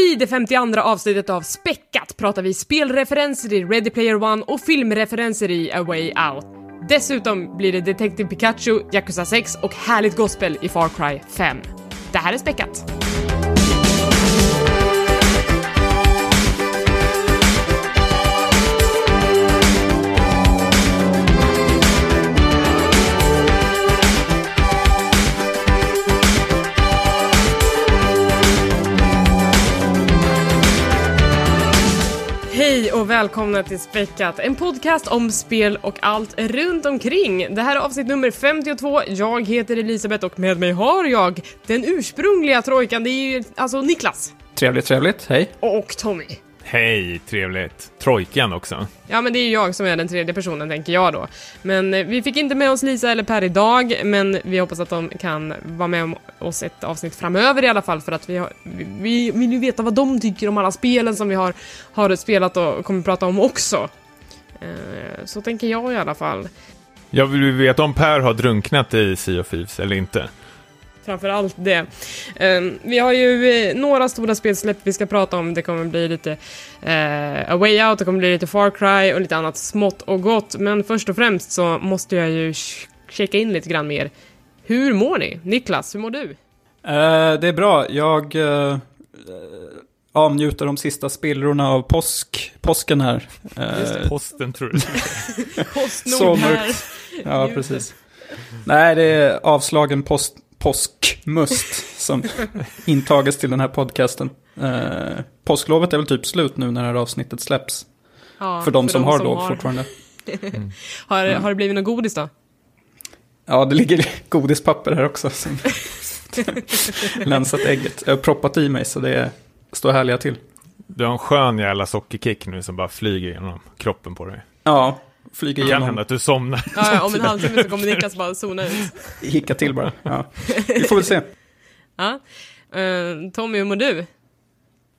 I det 52 avsnittet av Späckat pratar vi spelreferenser i Ready Player One och filmreferenser i A Way Out. Dessutom blir det Detective Pikachu, Yakuza 6 och härligt gospel i Far Cry 5. Det här är Späckat. Och välkomna till Späckat, en podcast om spel och allt runt omkring. Det här är avsnitt nummer 52. Jag heter Elisabeth och med mig har jag den ursprungliga trojkan, det är ju alltså Niklas. Trevligt, trevligt. Hej. Och Tommy. Hej, trevligt. Trojkan också. Ja, men det är ju jag som är den tredje personen, tänker jag då. Men eh, vi fick inte med oss Lisa eller Per idag, men vi hoppas att de kan vara med om oss ett avsnitt framöver i alla fall, för att vi, har, vi, vi vill ju veta vad de tycker om alla spelen som vi har, har spelat och kommer prata om också. Eh, Så tänker jag i alla fall. Jag vill veta om Per har drunknat i Sea of Thieves eller inte. Framför allt det. Ehm, vi har ju eh, några stora spelsläpp vi ska prata om. Det kommer bli lite eh, A Way Out, det kommer bli lite Far Cry och lite annat smått och gott. Men först och främst så måste jag ju ch- checka in lite grann mer. Hur mår ni? Niklas, hur mår du? Eh, det är bra. Jag uh, avnjuter de sista spillrorna av påsk, påsken här. Eh, Posten tror du. Postnord Så här. ja, precis. Nej, det är avslagen post, påskmust som intages till den här podcasten. Eh, påsklovet är väl typ slut nu när det här avsnittet släpps. Ja, för de som har lov har. fortfarande. Har, har det blivit något godis då? Ja, det ligger godispapper här också. Som länsat ägget. Jag har proppat i mig så det står härliga till. Du har en skön jävla sockerkick nu som bara flyger genom kroppen på dig. Ja, flyger Det kan igenom. hända att du somnar. Ja, ja, om en halvtimme så kommer Niklas bara zona ut. Hicka till bara. Ja. Vi får väl se. Ja. Eh, Tommy, hur mår du?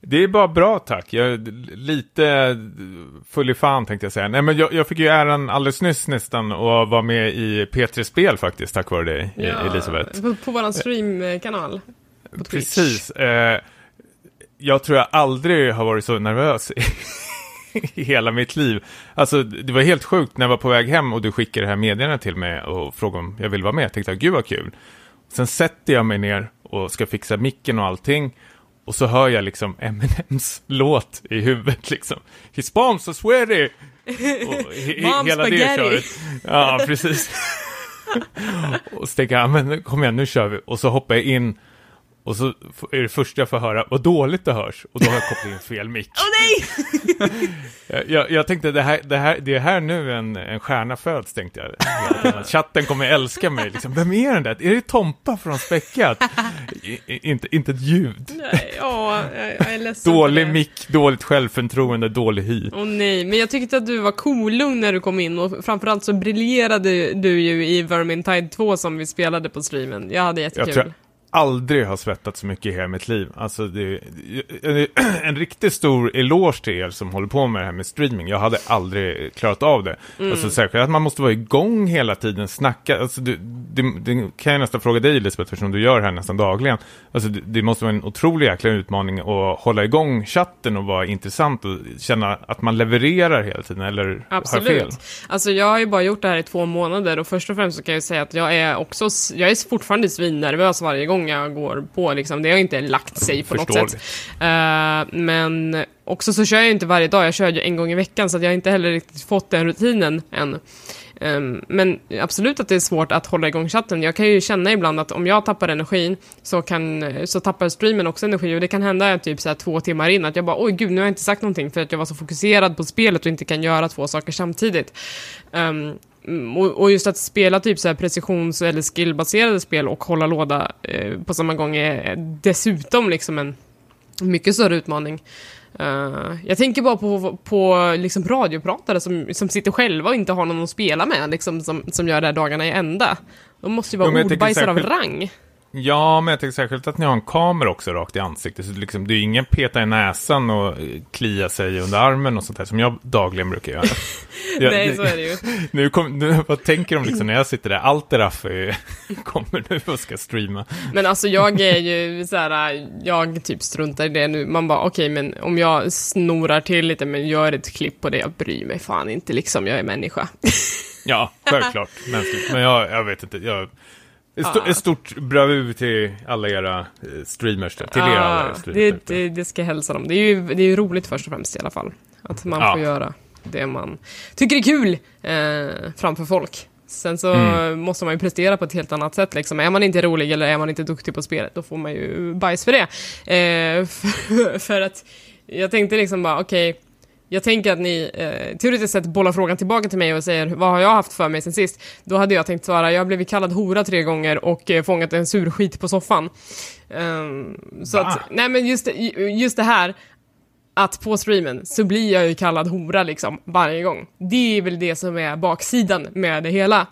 Det är bara bra tack. Jag är lite full i fan tänkte jag säga. Nej men jag, jag fick ju äran alldeles nyss nästan att vara med i P3 Spel faktiskt tack vare dig E- Elisabeth. På, på vår streamkanal. Precis. Eh, jag tror jag aldrig har varit så nervös i, hela mitt liv. Alltså det var helt sjukt när jag var på väg hem och du skickade det här meddelandet till mig och frågade om jag ville vara med. Jag tänkte, gud vad kul. Sen sätter jag mig ner och ska fixa micken och allting. Och så hör jag liksom Eminems låt i huvudet liksom. His bombs are sweaty! Och he- Mom hela det köret. Ja, precis. och så tänker jag, "Ja, men kom igen, nu kör vi. Och så hoppar jag in och så är det första jag får höra, vad dåligt det hörs. Och då har jag kopplat in fel mick. Åh nej! Jag, jag, tänkte, det här, det, här, det är här nu en, en stjärna föds, tänkte jag. Chatten kommer älska mig. Liksom. Vem är den där? Är det Tompa från Späckat? I, inte, inte ett ljud. Nej, ja, jag, är ledsen Dålig mick, dåligt självförtroende, dålig hy. Åh nej, men jag tyckte att du var kolugn när du kom in och framförallt så briljerade du ju i Vermintide 2 som vi spelade på streamen. Jag hade jättekul. Jag tror aldrig har svettat så mycket i hela mitt liv. Alltså, det, en, en riktigt stor eloge till er som håller på med det här med streaming. Jag hade aldrig klarat av det. Mm. Alltså, särskilt att man måste vara igång hela tiden, snacka. Alltså, det, det, det kan jag nästan fråga dig Elisabeth, eftersom du gör det här nästan dagligen. Alltså, det, det måste vara en otrolig jäkla utmaning att hålla igång chatten och vara intressant och känna att man levererar hela tiden, eller har jag fel? Absolut. Alltså jag har ju bara gjort det här i två månader och först och främst så kan jag säga att jag är också, jag är fortfarande svinnervös varje gång jag går på liksom. Det har inte lagt sig på något sätt. Eh, men också så kör jag inte varje dag, jag kör ju en gång i veckan så jag har inte heller riktigt fått den rutinen än. Ehm, men absolut att det är svårt att hålla igång chatten. Jag kan ju känna ibland att om jag tappar energin så, kan, så tappar streamen också energi och det kan hända typ så här två timmar in att jag bara oj gud nu har jag inte sagt någonting för att jag var så fokuserad på spelet och inte kan göra två saker samtidigt. Mm, och, och just att spela typ så här precisions eller skillbaserade spel och hålla låda eh, på samma gång är dessutom liksom en mycket större utmaning. Eh, jag tänker bara på, på liksom radiopratare som, som sitter själva och inte har någon att spela med, liksom, som, som gör det här dagarna i ända. De måste ju vara Jo, ordbajsare av rang. Ja, men jag tänker särskilt att ni har en kamera också rakt i ansiktet. Så liksom, det är ju ingen peta i näsan och eh, klia sig under armen och sånt där som jag dagligen brukar göra. Jag- Nej, så är det ju. Nu, kom, nu vad tänker de liksom när jag sitter där? Allt är Raffe kommer nu och ska streama. Men alltså jag är ju så här, jag typ struntar i det nu. Man bara, okej, men om jag snorar till lite, men gör ett klipp på det, jag bryr mig fan inte liksom, jag är människa. Ja, självklart. Mänskligt. Men jag, jag vet inte. Jag, ett, sto, Ja. ett stort bravur till alla era eh, streamers. Till er alla Ah, streamers. det, det, det ska jag hälsa dem. Det är ju det är ju roligt först och främst i alla fall. Att man Ja. får göra det man tycker är kul eh, framför folk. Sen så Mm. måste man ju prestera på ett helt annat sätt. Liksom. Är man inte rolig eller är man inte duktig på spelet, då får man ju bajs för det. Eh, för, för att jag tänkte liksom bara, okej, jag tänker att ni eh, teoretiskt sett bollar frågan tillbaka till mig och säger vad har jag haft för mig sen sist? Då hade jag tänkt svara, jag har blivit kallad hora tre gånger och eh, fångat en sur skit på soffan. Ehm, så Va? att, nej men just, just det här, att på streamen så blir jag ju kallad hora liksom varje gång. Det är väl det som är baksidan med det hela.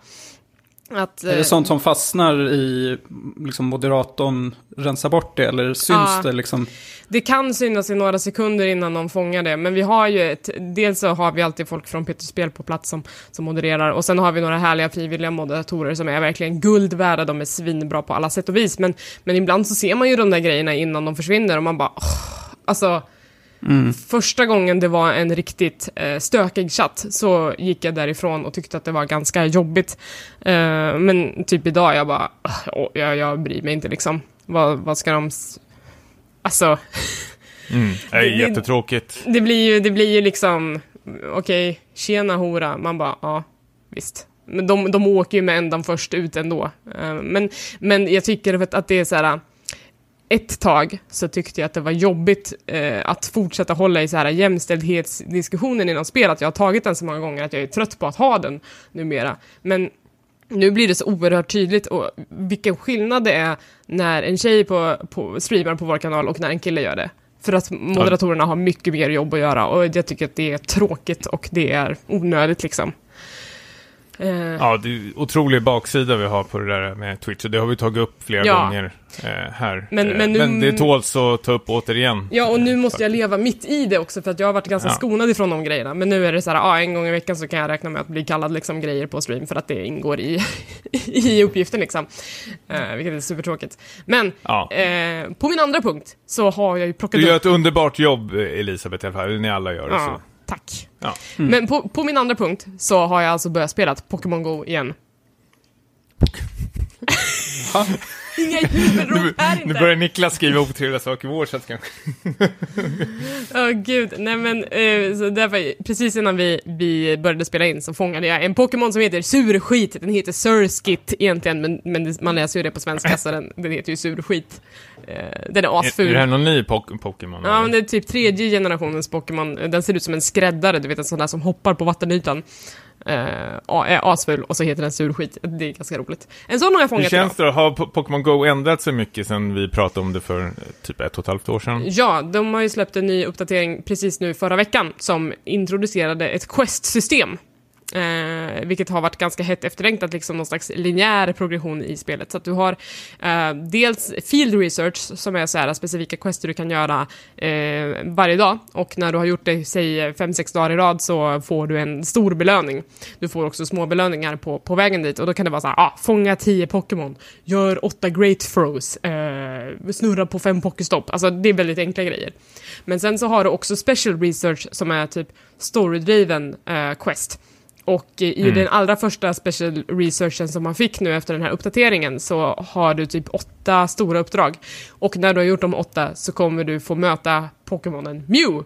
Att, Är det eh, sånt som fastnar i liksom, moderatorn, rensar bort det eller syns Ja. det liksom? Det kan synas i några sekunder innan någon fångar det, men vi har ju ett, dels så har vi alltid folk från Peter Spel på plats som, som modererar, och sen har vi några härliga frivilliga moderatorer som är verkligen guld värda, de är svinbra på alla sätt och vis, men, men ibland så ser man ju de där grejerna innan de försvinner och man bara, åh, alltså, Första gången det var en riktigt eh, stökig chatt så gick jag därifrån och tyckte att det var ganska jobbigt. Eh, men typ idag, jag bara, åh, jag, jag bryr mig inte liksom. Vad, vad ska de... Alltså, Mm. Det är det- jättetråkigt. det blir ju, det blir ju liksom, okej, tjena hora. Man bara, ja, visst. Men de, de åker ju med ändan först ut ändå. Eh, Men, men jag tycker att det är så här, ett tag så tyckte jag att det var jobbigt eh, att fortsätta hålla i så här jämställdhetsdiskussionen inom spel, att jag har tagit den så många gånger att jag är trött på att ha den numera. Men nu blir det så oerhört tydligt och vilken skillnad det är när en tjej på, på streamar på vår kanal och när en kille gör det. För att moderatorerna har mycket mer jobb att göra och jag tycker att det är tråkigt och det är onödigt liksom. Eh, Ja, det är otrolig baksida vi har på det där med Twitch. Och det har vi tagit upp flera Ja. gånger eh, här. Men- Eh, men nu- men det tåls att ta upp återigen. Ja, och nu måste jag leva mitt i det också för att jag har varit ganska Ja. skonad ifrån de grejerna. Men nu är det så här, ja, en gång i veckan så kan jag räkna med att bli kallad liksom grejer på stream för att det ingår i, i uppgiften liksom. Eh, vilket är supertråkigt. Men Ja. eh, på min andra punkt så har jag ju plockat Du gör upp... ett underbart jobb, Elisabeth, i alla fall. Ni alla gör det. Ja, Så. Tack. Ja. Men på, på min andra punkt så har jag alltså börjat spela Pokémon Go igen. Inga jubelrop Nu, här nu inte! börjar Niklas skriva otrevliga saker i vår chatt kanske. Åh gud, nej men eh, så därför, precis innan vi, vi började spela in så fångade jag en Pokémon som heter Surskit. Den heter Surskit egentligen, men, men man läser ju det på svenska så den, den heter ju Surskit. Eh, den är Är, är asful. det här någon ny pok- Pokémon? Ja, men det är typ tredje generationens Pokémon. Den ser ut som en skräddare, du vet en sån där som hoppar på vattenytan. Eh, är asful och så heter den Surskit. Det är ganska roligt. En sån har jag Hur fångat känns idag. det? Har Po- Pokémon Go ändrat sig mycket sen vi pratade om det för eh, typ ett och ett halvt år sedan? Ja, de har ju släppt en ny uppdatering precis nu förra veckan som introducerade ett Quest-system. Eh, vilket har varit ganska hett efterlängtat, liksom någon slags linjär progression i spelet. Så att du har eh, dels field research, som är så här specifika quester du kan göra eh, varje dag. Och när du har gjort det, säg 5-6 dagar i rad, så får du en stor belöning. Du får också små belöningar på, på vägen dit. Och då kan det vara så här, ah, fånga 10 Pokémon, gör 8 Great Throws, eh, snurra på 5 Pokéstopp. Alltså det är väldigt enkla grejer. Men sen så har du också special research som är typ story-driven eh, quest. Och i Mm. den allra första special researchen som man fick nu efter den här uppdateringen så har du typ åtta stora uppdrag. Och när du har gjort de åtta så kommer du få möta Pokémonen Mew.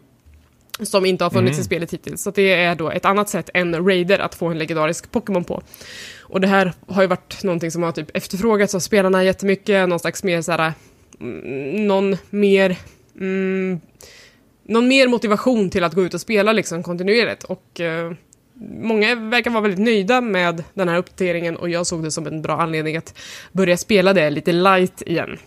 Som inte har funnits Mm. i spelet hittills. Så det är då ett annat sätt än Raider att få en legendarisk Pokémon på. Och det här har ju varit någonting som har typ efterfrågats av spelarna jättemycket. Någon slags mer såhär, mm, någon mer mm, någon mer motivation till att gå ut och spela liksom kontinuerligt. Och eh, många verkar vara väldigt nöjda med den här uppdateringen och jag såg det som en bra anledning att börja spela det lite light igen.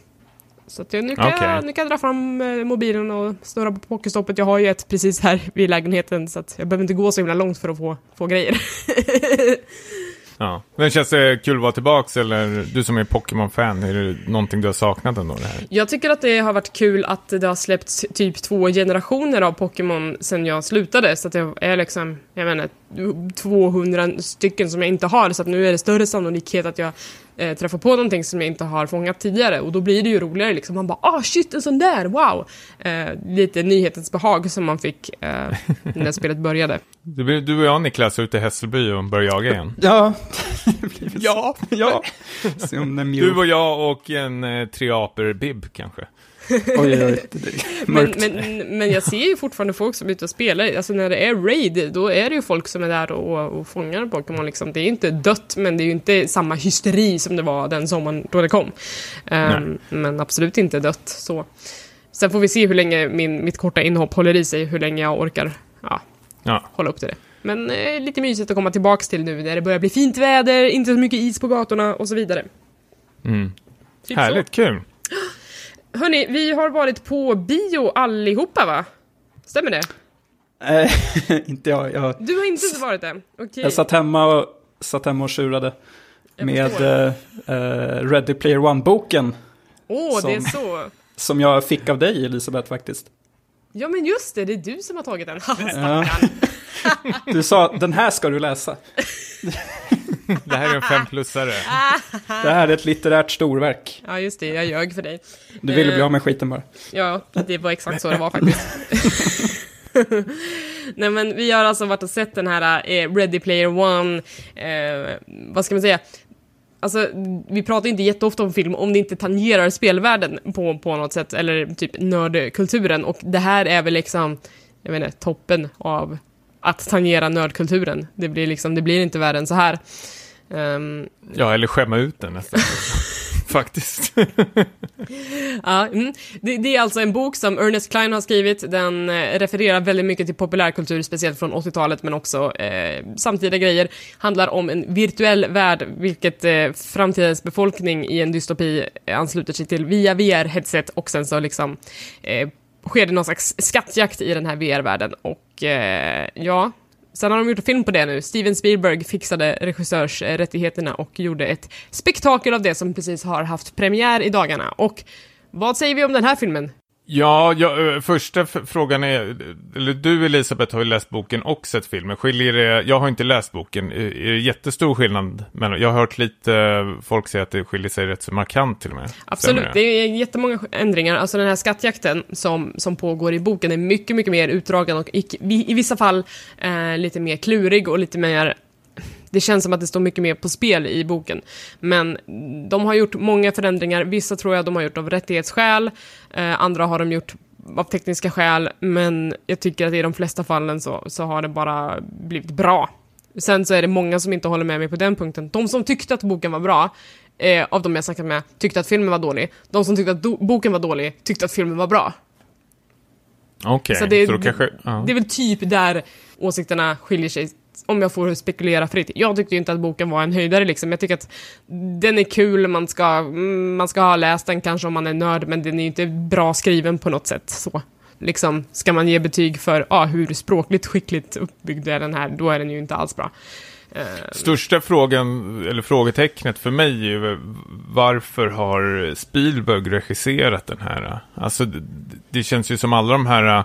Så att jag, nu, kan jag, Okej. nu kan jag dra fram eh, mobilen och snurra på pokestoppet. Jag har ju ett precis här vid lägenheten så att jag behöver inte gå så himla långt för att få, få grejer. Ja. Men känns det kul att vara tillbaks eller du som är Pokémon-fan, är det någonting du har saknat ändå det här? Jag tycker att det har varit kul att det har släppts typ två generationer av Pokémon sen jag slutade. Så att det är liksom, jag menar, 200 stycken som jag inte har. Så att nu är det större sannolikhet att jag eh, träffar på någonting som jag inte har fångat tidigare. Och då blir det ju roligare liksom. Man bara ah shit en sån där, wow! Eh, lite nyhetens behag som man fick eh, när spelet började. Du, du och jag Niklas är ute i Hässelby och börjar jaga igen. Ja. ja. ja. Du och jag och en eh, treaper-bib kanske. Oj, oj, Men, men, men jag ser ju fortfarande folk som är ute och spelar. Alltså när det är raid, då är det ju folk som är där och, och fångar Pokémon liksom. Det är ju inte dött, men det är ju inte samma hysteri som det var den sommaren då det kom. Ehm, men absolut inte dött, så. Sen får vi se hur länge min, mitt korta inhopp håller i sig, hur länge jag orkar ja, Ja. hålla upp till det. Men eh, lite mysigt att komma tillbaks till nu när det börjar bli fint väder, inte så mycket is på gatorna och så vidare. Mm. Typ Härligt, kul. Hörni, vi har varit på bio allihopa va? Stämmer det? Eh, inte jag. jag. Du har inte varit det? Okej. Jag satt hemma och, satt hemma och tjurade med eh, eh, Ready Player One-boken. Åh, det är så. Som jag fick av dig, Elisabeth, faktiskt. Ja, men just det, det är du som har tagit den. Ja. Du sa, den här ska du läsa. Det här är en femplussare. Det här är ett litterärt storverk. ja, just det, jag ljög för dig. Du ville bli Eh. av med skiten bara. Ja, det var exakt så det var faktiskt. Nej men vi har alltså varit och sett den här eh, Ready Player One, eh, vad ska man säga? Alltså, vi pratar inte jätteofta om film om det inte tangerar spelvärlden på, på något sätt, eller typ nördkulturen, och det här är väl liksom, jag vet inte, toppen av att tangera nördkulturen. Det blir liksom, det blir inte värre än så här. Ehm, Ja, eller skämma ut den nästan. Faktiskt. Ja, mm. det, det är alltså en bok som Ernest Klein har skrivit. Den eh, refererar väldigt mycket till populärkultur, speciellt från 80-talet, men också eh, samtida grejer. Handlar om en virtuell värld, vilket eh, framtidens befolkning i en dystopi eh, ansluter sig till via VR-headset och sen så liksom eh, sker det någon slags skattjakt i den här VR-världen. Och eh, ja, Sen har de gjort en film på det nu. Steven Spielberg fixade regissörsrättigheterna och gjorde ett spektakel av det som precis har haft premiär i dagarna. Och vad säger vi om den här filmen? Ja, ja eh, första frågan är, eller du Elisabeth har ju läst boken och sett filmen. Skiljer det, jag har inte läst boken, är det jättestor skillnad? Men jag har hört lite folk säga att det skiljer sig rätt så markant till och med. Absolut, det är jättemånga ändringar. Alltså den här skattjakten som, som pågår i boken är mycket, mycket mer utdragen och i, i vissa fall eh, lite mer klurig och lite mer det känns som att det står mycket mer på spel i boken. Men de har gjort många förändringar. Vissa tror jag de har gjort av rättighetsskäl, eh, andra har de gjort av tekniska skäl, men jag tycker att i de flesta fallen så, så har det bara blivit bra. Sen så är det många som inte håller med mig på den punkten. De som tyckte att boken var bra, eh, av de jag snackat med, tyckte att filmen var dålig. De som tyckte att boken var dålig, tyckte att filmen var bra. Okej, Så så, det- då kanske... Ja. Det är väl typ där åsikterna skiljer sig, om jag får spekulera fritt. Jag tyckte ju inte att boken var en höjdare liksom. Jag tycker att den är kul, man ska, man ska ha läst den kanske om man är nörd, men den är ju inte bra skriven på något sätt. Så. Liksom, ska man ge betyg för ah, hur språkligt skickligt uppbyggd är den här, då är den ju inte alls bra. Eh, Största frågan, eller frågetecknet för mig är ju varför har Spielberg regisserat den här? Alltså det, det känns ju som alla de här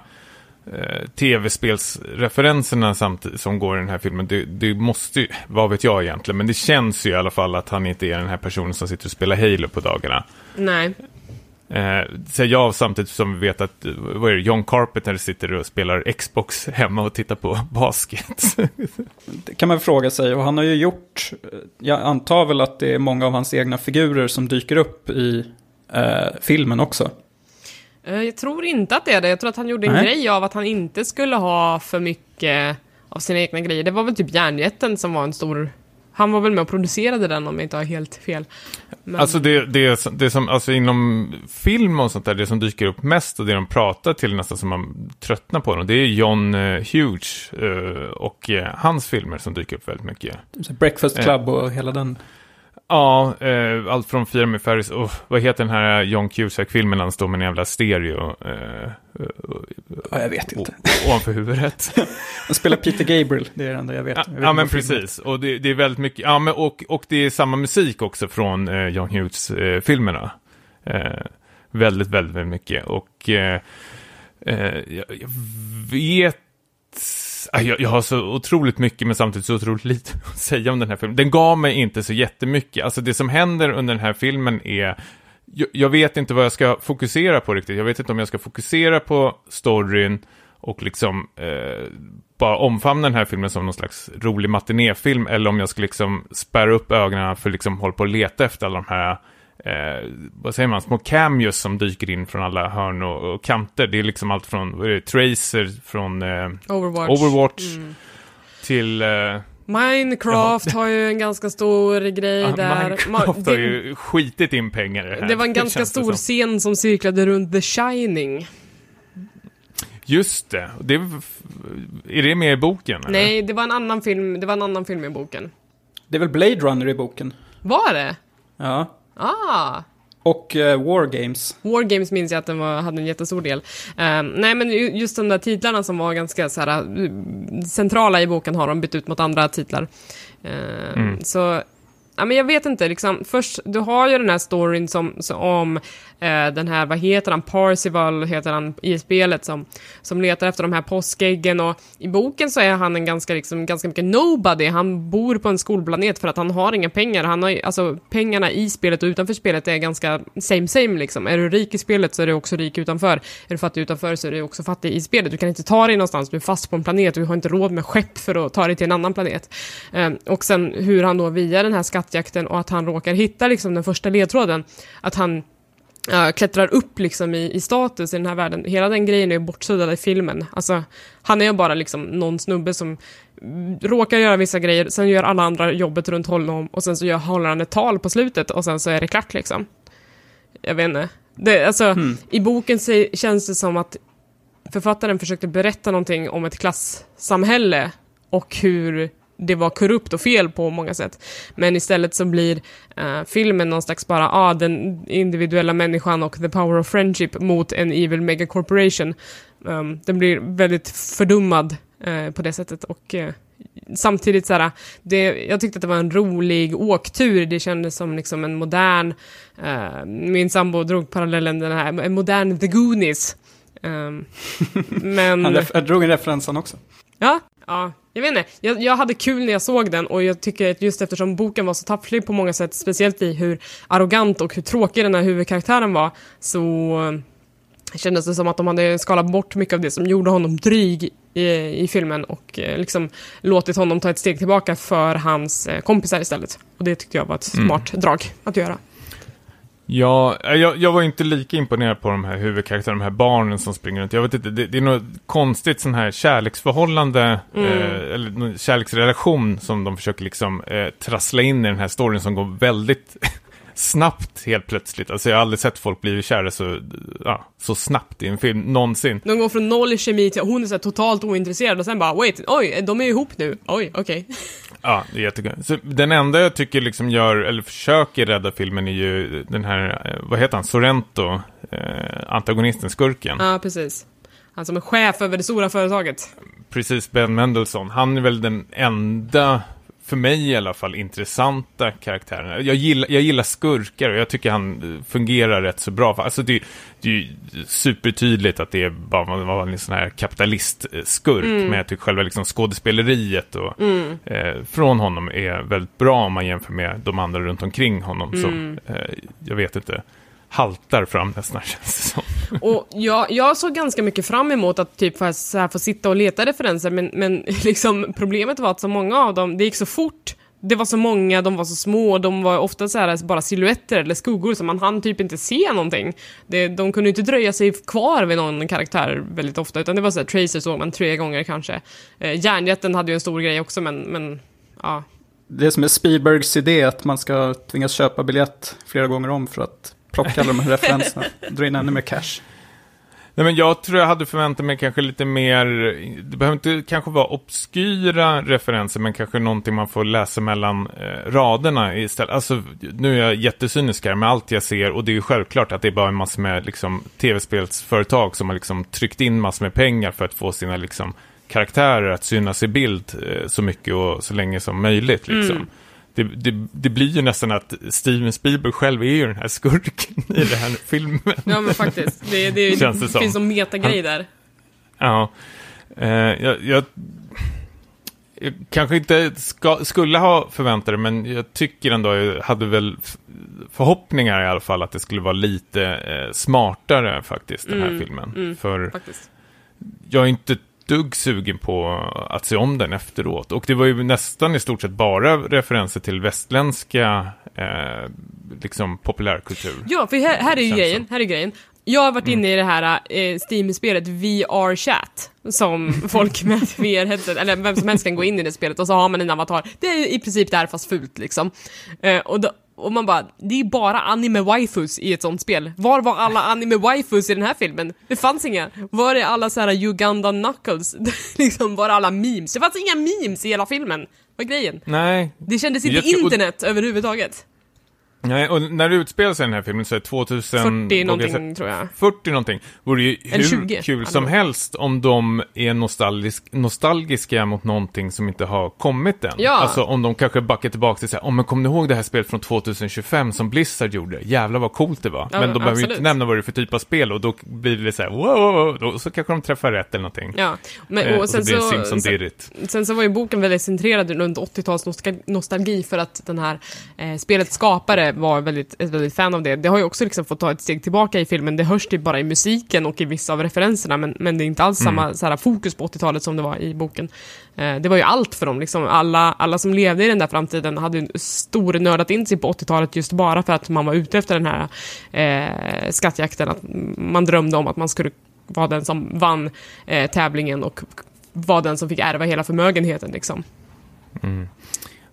eh, tv-spelsreferenserna som går i den här filmen, det, det måste ju, vad vet jag egentligen, men det känns ju i alla fall att han inte är den här personen som sitter och spelar Halo på dagarna. nej. Eh, säger jag samtidigt som vi vet att, eh, vad är det, John Carpenter sitter och spelar Xbox hemma och tittar på basket. Det kan man fråga sig. Och han har ju gjort, jag antar väl att det är många av hans egna figurer som dyker upp i eh, filmen också. Eh, Jag tror inte att det är det. Jag tror att han gjorde en Nej. grej av att han inte skulle ha för mycket av sina egna grejer. Det var väl typ Järnjätten som var en stor... Han var väl med och producerade den om jag inte har helt fel. Men, Alltså det, det, det som, alltså inom film och sånt där, det som dyker upp mest och det de pratar till nästan som man tröttnar på dem, det är John eh, Hughes eh, och hans filmer som dyker upp väldigt mycket. Breakfast Eh. Club och hela den. Ja, eh, allt från Fira med Ferris, och vad heter den här John Cusack-filmen när han står med en jävla stereo? Eh, eh, Ja, jag vet inte. ovanför huvudet. Han spelar Peter Gabriel, det är det enda jag vet. Ja, Jag vet ja men precis. Och det, det är väldigt mycket, ja men och, och det är samma musik också från eh, John Hughes-filmerna. Eh, väldigt, väldigt, väldigt mycket. Och eh, eh, jag, jag vet, jag, jag har så otroligt mycket men samtidigt så otroligt lite att säga om den här filmen. Den gav mig inte så jättemycket. Alltså det som händer under den här filmen är jag, jag vet inte vad jag ska fokusera på riktigt. Jag vet inte om jag ska fokusera på storyn och liksom eh, bara omfamna den här filmen som någon slags rolig matinéfilm eller om jag ska liksom spärra upp ögonen för liksom hålla på och leta efter alla de här eh, vad säger man, små cameos som dyker in från alla hörn och, och kanter. Det är liksom allt från det, Tracer från eh, Overwatch. Overwatch Mm. till eh, Minecraft har ju en ganska stor grej ja, där. Minecraft Ma- har det, ju skitit in pengar i det här. det var en ganska stor som. scen som cirklade runt The Shining. Just det. det. Är det med i boken? Eller? Nej, det var en annan film, det var en annan film i boken. Det är väl Blade Runner i boken? Var det? Ja. Ah! Och uh, War Games. War Games minns jag att den var, hade en jättestor del. Ehm, nej men ju- just de där titlarna som var ganska så här, uh, centrala i boken har de bytt ut mot andra titlar. Ehm, Mm. Så, ja men jag vet inte, liksom, först, du har ju den här storyn som, som om eh, den här, vad heter han, Parsival heter han i spelet som, som letar efter de här påskäggen och i boken så är han en ganska, liksom, ganska mycket nobody, han bor på en skolplanet för att han har inga pengar, han har, ju- alltså pengarna i spelet och utanför spelet är ganska same same liksom. Är du rik i spelet så är du också rik utanför, är du fattig utanför så är du också fattig i spelet, du kan inte ta dig någonstans, du är fast på en planet, du har inte råd med skepp för att ta dig till en annan planet. Eh, och sen hur han då via den här skatten skattjakten och att han råkar hitta liksom den första ledtråden, att han ja, klättrar upp liksom i, i status i den här världen. Hela den grejen är bortsuddad i filmen. Alltså, han är ju bara liksom någon snubbe som mm, råkar göra vissa grejer, sen gör alla andra jobbet runt honom och sen så gör, håller han ett tal på slutet och sen så är det klart liksom. Jag vet inte. Det, alltså, Hmm. I boken känns det som att författaren försökte berätta någonting om ett klassamhälle och hur det var korrupt och fel på många sätt. Men istället så blir eh, filmen någon slags bara, ah, den individuella människan och the power of friendship mot en evil megacorporation. Um, den blir väldigt fördummad eh, på det sättet och eh, samtidigt så här, det, jag tyckte att det var en rolig åktur, det kändes som liksom en modern, min sambo drog parallellen den här, en modern The Goonies. Um, men... Han, drog en referens han också. Ja, ja. Jag vet inte, jag, jag hade kul när jag såg den och jag tycker att just eftersom boken var så tafflig på många sätt, speciellt i hur arrogant och hur tråkig den här huvudkaraktären var, så eh, kändes det som att de hade skalat bort mycket av det som gjorde honom dryg i, i filmen och eh, liksom låtit honom ta ett steg tillbaka för hans eh, kompisar istället. Och det tyckte jag var ett Mm. smart drag att göra. Ja, eh, jag, jag var inte lika imponerad på de här huvudkaraktärerna, de här barnen som springer runt. Jag vet inte, det, det är något konstigt sån här kärleksförhållande, Mm. eh, eller kärleksrelation som de försöker liksom eh, trassla in i den här storyn som går väldigt snabbt helt plötsligt. Alltså jag har aldrig sett folk bli kära så, ja, så snabbt i en film, någonsin. De går från noll kemi till hon är så här totalt ointresserad och sen bara wait, oj, de är ihop nu, oj, okej. Ja, det är jättekul. Så den enda jag tycker liksom gör, eller försöker rädda filmen är ju den här, eh, vad heter han, Sorrento, eh, antagonisten, skurken. Ja, precis. Han som är chef över det stora företaget. Precis, Ben Mendelsohn. Han är väl den enda, för mig i alla fall, intressanta karaktären. Jag gillar, jag gillar skurkar och jag tycker han eh, fungerar rätt så bra. Alltså det, det är ju supertydligt att det är bara var en sån här kapitalistskurk. Men jag tycker själva liksom skådespeleriet och, eh, från honom är väldigt bra om man jämför med de andra runt omkring honom. Som, eh, jag vet inte, haltar fram nästan känns det som. Och jag, jag såg ganska mycket fram emot att typ få, så här, få sitta och leta referenser, men, men liksom, problemet var att så många av dem, det gick så fort. Det var så många, de var så små, de var ofta så här, bara silhuetter eller skuggor, så man hann typ inte se någonting. Det, de kunde inte dröja sig kvar vid någon karaktär väldigt ofta, utan det var så här, Tracer såg man tre gånger kanske. Eh, Järnjätten hade ju en stor grej också, men, men ja. Det som är Spielbergs idé att man ska tvingas köpa biljett flera gånger om för att plocka alla de här referenserna. Dra in ännu mer cash. Nej, men jag tror jag hade förväntat mig kanske lite mer, det behöver inte kanske vara obskyra referenser, men kanske någonting man får läsa mellan eh, raderna istället. Alltså, nu är jag jättecynisk här med allt jag ser och det är ju självklart att det är bara en massa med liksom, tv-spelsföretag som har liksom tryckt in massor med pengar för att få sina liksom, karaktärer att synas i bild eh, så mycket och så länge som möjligt. Liksom. Mm. Det, det, det blir ju nästan att Steven Spielberg själv är ju den här skurken i den här filmen. Ja, men faktiskt. Det, det, Känns det, det som. finns en metagrej där. Ja, eh, jag, jag, jag kanske inte ska, skulle ha förväntat det, men jag tycker ändå, jag hade väl förhoppningar i alla fall att det skulle vara lite eh, smartare faktiskt, den här Mm, filmen. mm. För Faktiskt. jag är inte dugg sugen på att se om den efteråt. Och det var ju nästan i stort sett bara referenser till västländska eh, liksom populärkultur. Ja, för här, här är ju grejen, här är grejen. Jag har varit inne i det här eh, Steam-spelet VR Chat, som folk med VR-headset, eller vem som helst kan gå in i det spelet och så har man en avatar. Det är i princip där fast fult liksom. Eh, och, då, och man bara, det är bara anime-waifus i ett sånt spel. Var var alla anime-waifus i den här filmen? Det fanns inga. Var är alla så här Uganda Knuckles? liksom, var är alla memes? Det fanns inga memes i hela filmen. Vad är grejen? Nej, Det kändes Jag inte tror- och- internet överhuvudtaget. Nej, och när det utspelar sig den här filmen så är det 2000... 40 vågar jag någonting tror jag. 40 någonting. Vore ju hur 20, kul don't som helst om de är nostalgisk, nostalgiska mot någonting som inte har kommit än. Ja. Alltså om de kanske backar tillbaka till såhär, oh, men kommer ni ihåg det här spelet från 2025 som Blizzard gjorde? Jävlar vad coolt det var. Ja, men de behöver ju inte nämna vad det är för typ av spel och då blir det såhär, wow, wow, då, så kanske de träffar rätt eller någonting. Ja, men, Eh, och och så sen blir det så, Simpson sen, dirrigt. sen så var ju boken väldigt centrerad runt 80-tals nostal- nostalgi för att den här eh, spelets var väldigt, ett väldigt fan av det. Det har ju också liksom fått ta ett steg tillbaka i filmen. Det hörs typ bara i musiken och i vissa av referenserna, men, men det är inte alls Mm. samma så här, fokus på 80-talet som det var i boken. Eh, det var ju allt för dem, liksom. alla, alla som levde i den där framtiden hade stornördat in sig på 80-talet just bara för att man var ute efter den här eh, skattjakten. Att man drömde om att man skulle vara den som vann eh, tävlingen och var den som fick ärva hela förmögenheten liksom. Och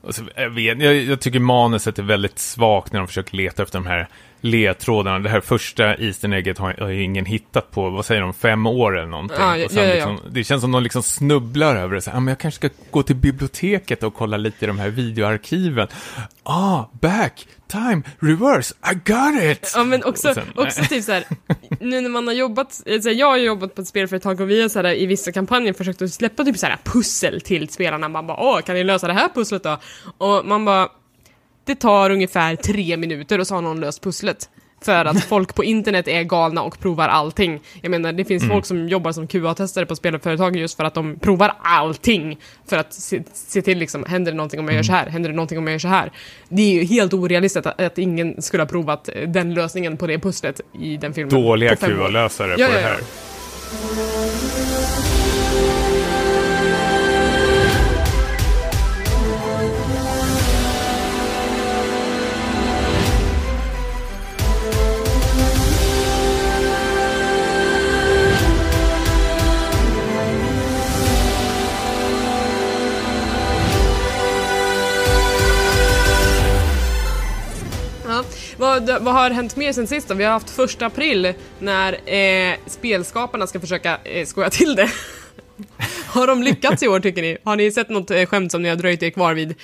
så, jag, vet, jag, jag tycker manuset är väldigt svagt när de försöker leta efter de här ledtrådarna. Det här första Eastern egget har, har ju ingen hittat på, vad säger de, fem år eller någonting. Ja, ja, ja, ja. Liksom, det känns som de liksom snubblar över det. Så, här, ah, men jag kanske ska gå till biblioteket och kolla lite i de här videoarkiven. Ah, back, time, reverse, I got it! Ja men också, sen- också typ såhär, nu när man har jobbat, eh, så här, jag har jobbat på ett spelföretag och vi har så här, i vissa kampanjer försökt att släppa typ såhär pussel till spelarna. Man bara åh, kan ni lösa det här pusslet då? Och man bara, det tar ungefär tre minuter och så har någon löst pusslet. För att folk på internet är galna och provar allting. Jag menar, det finns folk som jobbar som QA-testare på spelföretag just för att de provar allting. För att se, se till liksom, händer det någonting om jag gör så här? Händer det någonting om jag gör så här? Det är ju helt orealistiskt att, att ingen skulle ha provat eh, den lösningen på det pusslet i den filmen. Dåliga på. QA-lösare Ja, på ja, det ja. här. Ja. Vad, vad har hänt mer sen sist då? Vi har haft första april när eh, spelskaparna ska försöka eh, skoja till det. har de lyckats i år tycker ni? Har ni sett något eh, skämt som ni har dröjt er kvar vid?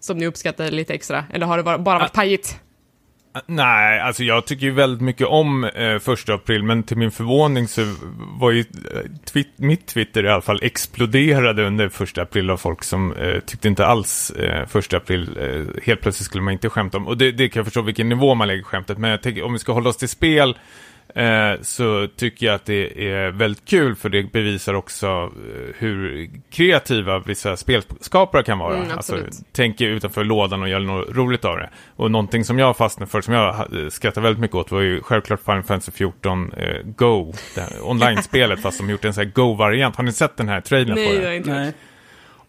Som ni uppskattar lite extra? Eller har det bara, varit pajigt? Nej, alltså jag tycker ju väldigt mycket om eh, första april, men till min förvåning så var ju eh, twi- mitt Twitter i alla fall exploderade under första april av folk som eh, tyckte inte alls eh, första april, eh, helt plötsligt skulle man inte skämta om. Och det, det kan jag förstå vilken nivå man lägger skämtet, men jag tänker om vi ska hålla oss till spel eh, så tycker jag att det är väldigt kul för det bevisar också eh, hur kreativa vissa spelskapare kan vara. Mm, alltså, tänker utanför lådan och gör något roligt av det. Och någonting som jag fastnade för, som jag skrattar väldigt mycket åt, var ju självklart Final Fantasy 14 eh, Go, online-spelet, fast de gjort en sån här Go-variant. Har ni sett den här trailern Nej, på det har jag inte. Nej.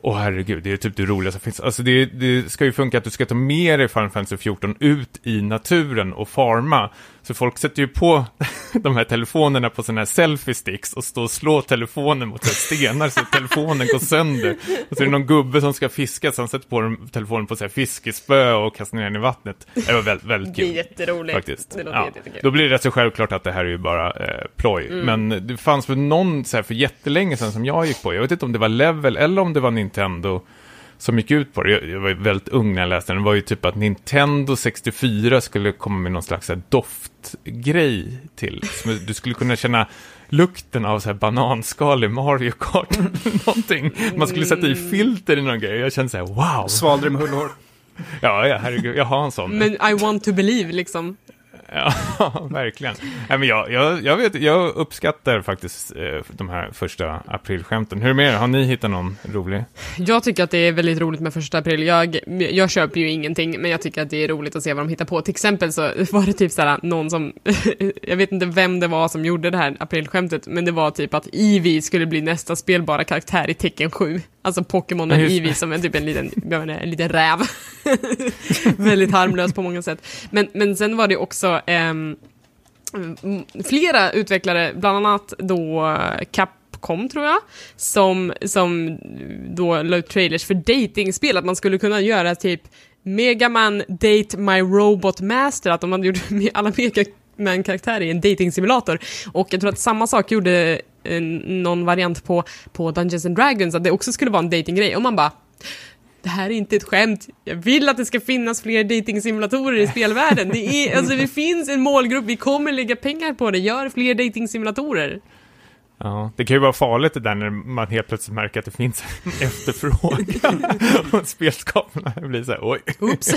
Åh herregud, det är typ det roligaste som finns. Alltså det, det ska ju funka att du ska ta med dig Final Fantasy 14 ut i naturen och farma. Så folk sätter ju på de här telefonerna på sådana här selfie sticks och står och slår telefonen mot stenar så telefonen går sönder. Och så är det någon gubbe som ska fiska så han sätter på telefonen på så här fiskespö och kastar ner den i vattnet. Det var väldigt, väldigt kul. Det är jätteroligt. Faktiskt. Det låter Ja. jättekul. Då blir det rätt så självklart att det här är ju bara eh, ploj. Mm. Men det fanns väl någon så här för jättelänge sedan som jag gick på. Jag vet inte om det var Level eller om det var Nintendo som gick ut på det. Jag, jag var väldigt ung när jag läste den. Det var ju typ att Nintendo 64 skulle komma med någon slags här doftgrej till. Som du skulle kunna känna lukten av så här bananskal i Mario Kart. Någonting. Man skulle sätta i filter i någon grej. Jag kände så här, wow. Svalde med hullhår. Ja, ja, herregud. Jag har en sån. Men I want to believe liksom. Ja, verkligen. Nej, men jag, jag, jag, vet, jag uppskattar faktiskt eh, de här första aprilskämten. Hur är det med er? Har ni hittat någon rolig? Jag tycker att det är väldigt roligt med första april. Jag, jag köper ju ingenting, men jag tycker att det är roligt att se vad de hittar på. Till exempel så var det typ såhär någon som, jag vet inte vem det var som gjorde det här aprilskämtet, men det var typ att Eevee skulle bli nästa spelbara karaktär i Tecken 7. Alltså Pokémonen Ja, just det. Eevee som är typ en liten, menar, en liten räv. väldigt harmlös på många sätt. Men, men sen var det också Ehm, flera utvecklare, bland annat då eh, Capcom tror jag, som, som då la ut trailers för datingspel, att man skulle kunna göra typ Megaman Date My Robot Master, att de hade gjort med alla Megaman-karaktärer i en datingsimulator. Och jag tror att samma sak gjorde eh, någon variant på, på Dungeons and Dragons, att det också skulle vara en datinggrej. Och man bara, det här är inte ett skämt. Jag vill att det ska finnas fler datingsimulatorer i spelvärlden. Det, är, alltså, det finns en målgrupp, vi kommer lägga pengar på det. Gör fler datingsimulatorer. Ja, det kan ju vara farligt det där när man helt plötsligt märker att det finns en efterfrågan. och spelskaparna blir så här, oj. Oops.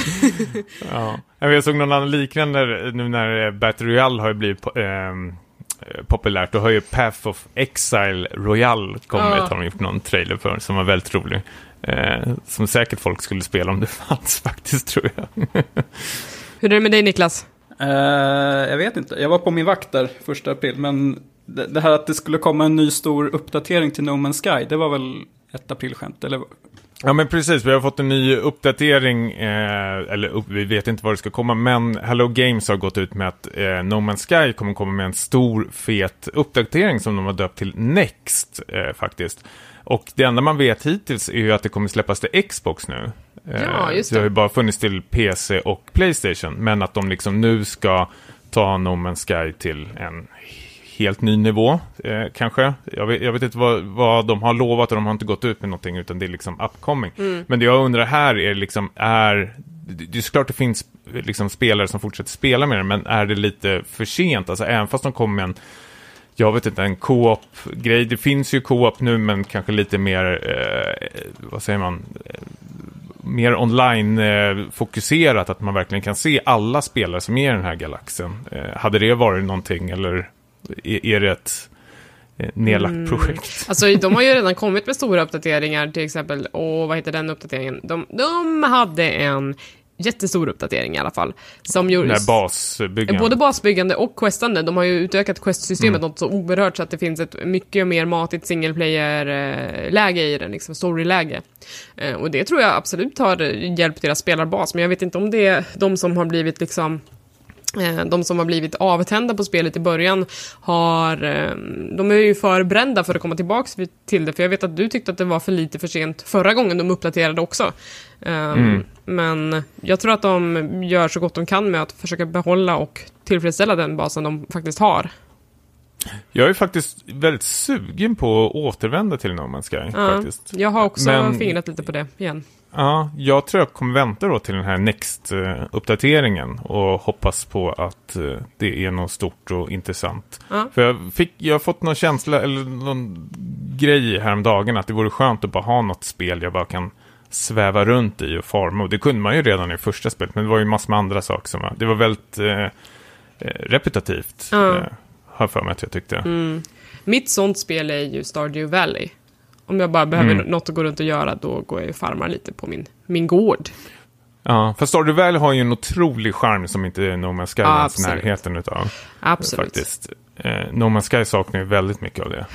Ja. Jag såg någon annan liknande nu när eh, Battle Royale har blivit ehm, eh, populärt. Då har ju Path of Exile Royale kommit, Ja. har de gjort någon trailer för, som var väldigt rolig. Eh, som säkert folk skulle spela om det fanns faktiskt, tror jag. Hur är det med dig Niklas? Eh, jag vet inte, jag var på min vakt där första april, men det, det här att det skulle komma en ny stor uppdatering till No Man's Sky, det var väl ett aprilskämt, eller? Ja men precis, vi har fått en ny uppdatering, eh, eller upp, vi vet inte vad det ska komma, men Hello Games har gått ut med att eh, No Man's Sky kommer komma med en stor fet uppdatering som de har döpt till Next eh, faktiskt. Och det enda man vet hittills är ju att det kommer släppas till Xbox nu. Eh, Ja, just så det har det. ju bara funnits till PC och Playstation, men att de liksom nu ska ta No Man's Sky till en helt ny nivå, eh, kanske. Jag vet, jag vet inte vad, vad de har lovat och de har inte gått ut med någonting, utan det är liksom upcoming. Men det jag undrar här är liksom, är... Det är såklart det finns liksom spelare som fortsätter spela med det, men är det lite för sent? Alltså även fast de kommer med en, jag vet inte, en co-op-grej. Det finns ju co-op nu, men kanske lite mer, eh, vad säger man, eh, mer online-fokuserat, att man verkligen kan se alla spelare som är i den här galaxen. Eh, hade det varit någonting, eller är, är det ett eh, nedlagt projekt? Alltså de har ju redan kommit med stora uppdateringar, till exempel, och vad heter den uppdateringen? De, de hade en jättestor uppdatering i alla fall. Som gjorde... här basbyggen? Både basbyggande och questande. De har ju utökat questsystemet Mm. något så oerhört så att det finns ett mycket mer matigt single player-läge i den, liksom storyläge. Eh, Och det tror jag absolut har hjälpt deras spelarbas, men jag vet inte om det är de som har blivit liksom de som har blivit avtända på spelet i början har... eh, De är ju för brända för att komma tillbaka till det, för jag vet att du tyckte att det var för lite för sent förra gången de uppdaterade också. Um, Men jag tror att de gör så gott de kan med att försöka behålla och tillfredsställa den basen de faktiskt har. Jag är faktiskt väldigt sugen på att återvända till No Man's Sky, Ja, faktiskt. jag har också Men- fingrat lite på det igen. Ja, jag tror jag kommer vänta då till den här Next-uppdateringen och hoppas på att eh, det är något stort och intressant. Ja. För jag, fick, jag har fått någon känsla, eller någon grej häromdagen att det vore skönt att bara ha något spel jag bara kan sväva runt i och farma. Och det kunde man ju redan i första spelet, men det var ju massor med andra saker som var... Det var väldigt eh, eh, repetitivt, Ja. eh, har för mig att jag tyckte. Mitt sånt spel är ju Stardew Valley. Om jag bara behöver Mm. något att gå runt och göra, då går jag och farmar lite på min, min gård. Ja, för Stardew Valley har ju en otrolig charm som inte No Man's Sky ens Absolut. närheten utav. Absolut. Faktiskt. Eh, no Man's Sky saknar ju väldigt mycket av det.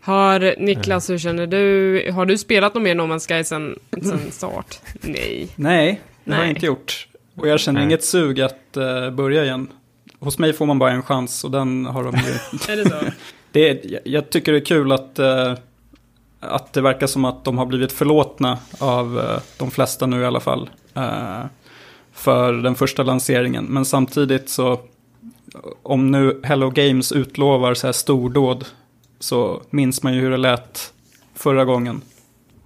Har Niklas, hur känner du? Har du spelat något mer No Man's Sky sen, sen start? Nej. Nej, det har Nej. jag inte gjort. Och jag känner Nej. inget sug att eh, börja igen. hos mig får man bara en chans och den har de ju... Är det så? det är, jag tycker det är kul att, eh, att det verkar som att de har blivit förlåtna av eh, de flesta nu i alla fall. Eh, för den första lanseringen. Men samtidigt så, om nu Hello Games utlovar så här stordåd, så minns man ju hur det lät förra gången.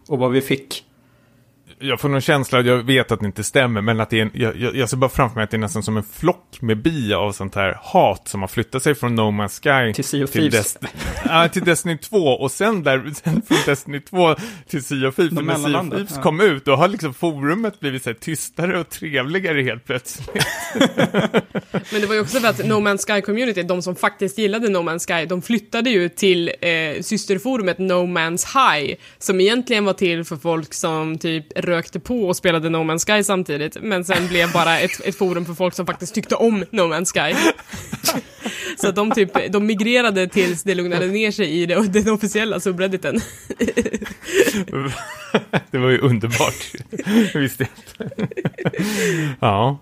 Och vad vi fick. Jag får någon känsla, jag vet att det inte stämmer, men att det är en, jag, jag, ser bara framför mig att det är nästan som en flock med bi av sånt här hat som har flyttat sig från No Man's Sky Till Sea of till. Dest- ja, till Destiny 2 och sen, där, sen från Destiny 2 till Sea of Thieves. När Sea of Thieves ja. kom ut, då har liksom forumet blivit så här tystare och trevligare helt plötsligt. Men det var ju också för att No Man's Sky-community, de som faktiskt gillade No Man's Sky, de flyttade ju till eh, systerforumet No Man's High, som egentligen var till för folk som typ rökte på och spelade No Man's Sky samtidigt, men sen blev bara ett, ett forum för folk som faktiskt tyckte om No Man's Sky. Så de typ, de migrerade tills det lugnade ner sig i det, den officiella subredditen. det var ju underbart. Visst inte. ja.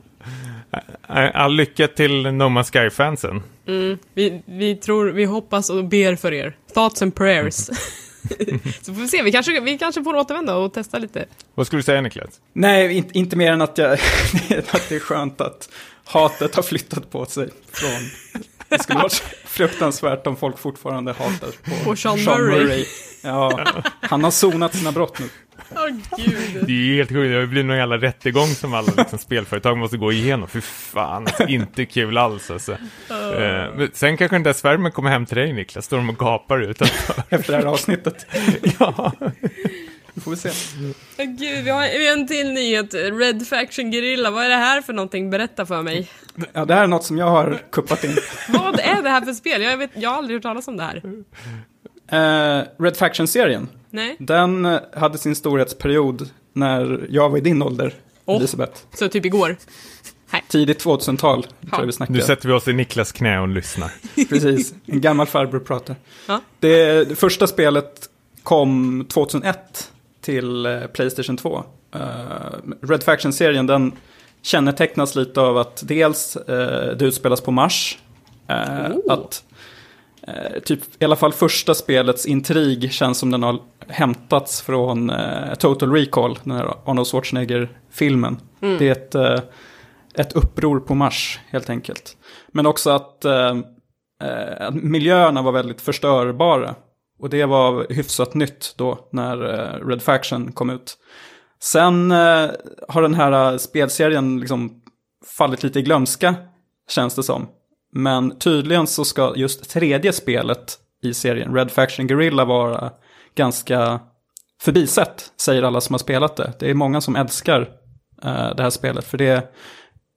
All lycka till No Man's Sky-fansen. Vi, vi tror, vi hoppas och ber för er. Thoughts and prayers. Så får vi se, vi kanske, vi kanske får återvända och testa lite. Vad skulle du säga Niklas? Nej, inte, inte mer än att, jag, att det är skönt att hatet har flyttat på sig från... Det skulle vara fruktansvärt om folk fortfarande hatar på, På Sean Murray. Ja, han har sonat sina brott nu. Gud. Det är helt sjukt, det blir någon jävla rättegång som alla liksom, spelföretag måste gå igenom. Fy fan, alltså, inte kul alls alltså. Eh, men sen kanske den där svärmen kommer hem till dig Niklas, står de och gapar utanför. Efter det här avsnittet. ja. Nu får vi se. Åh gud, vi har, vi har en till nyhet. Red Faction Guerrilla, vad är det här för någonting? Berätta för mig. Ja, det här är något som jag har kuppat in. Vad är det här för spel? Jag, vet, jag har aldrig hört talas om det här. Eh, Red Faction-serien, Nej? den eh, hade sin storhetsperiod när jag var i din ålder, Åh. Elisabeth. Så typ igår? Tidigt 2000-tal, tror jag vi snackar. Nu sätter vi oss i Niklas knä och lyssnar. Precis, en gammal farbror pratar. Ja. Det, det första spelet kom 2001 till eh, Playstation 2. Eh, Red Faction-serien den kännetecknas lite av att dels eh, det utspelas på Mars. eh, Oh. Att eh, typ i alla fall första spelets intrig känns som den har hämtats från eh, Total Recall, den här Arnold Schwarzenegger-filmen. Det är ett, eh, ett uppror på Mars helt enkelt. Men också att eh, eh, att miljöerna var väldigt förstörbara. Och det var hyfsat nytt då när Red Faction kom ut. Sen har den här spelserien liksom fallit lite i glömska, känns det som. Men tydligen så ska just tredje spelet i serien, Red Faction Guerrilla, vara ganska förbisett, säger alla som har spelat det. Det är många som älskar eh, det här spelet, för det,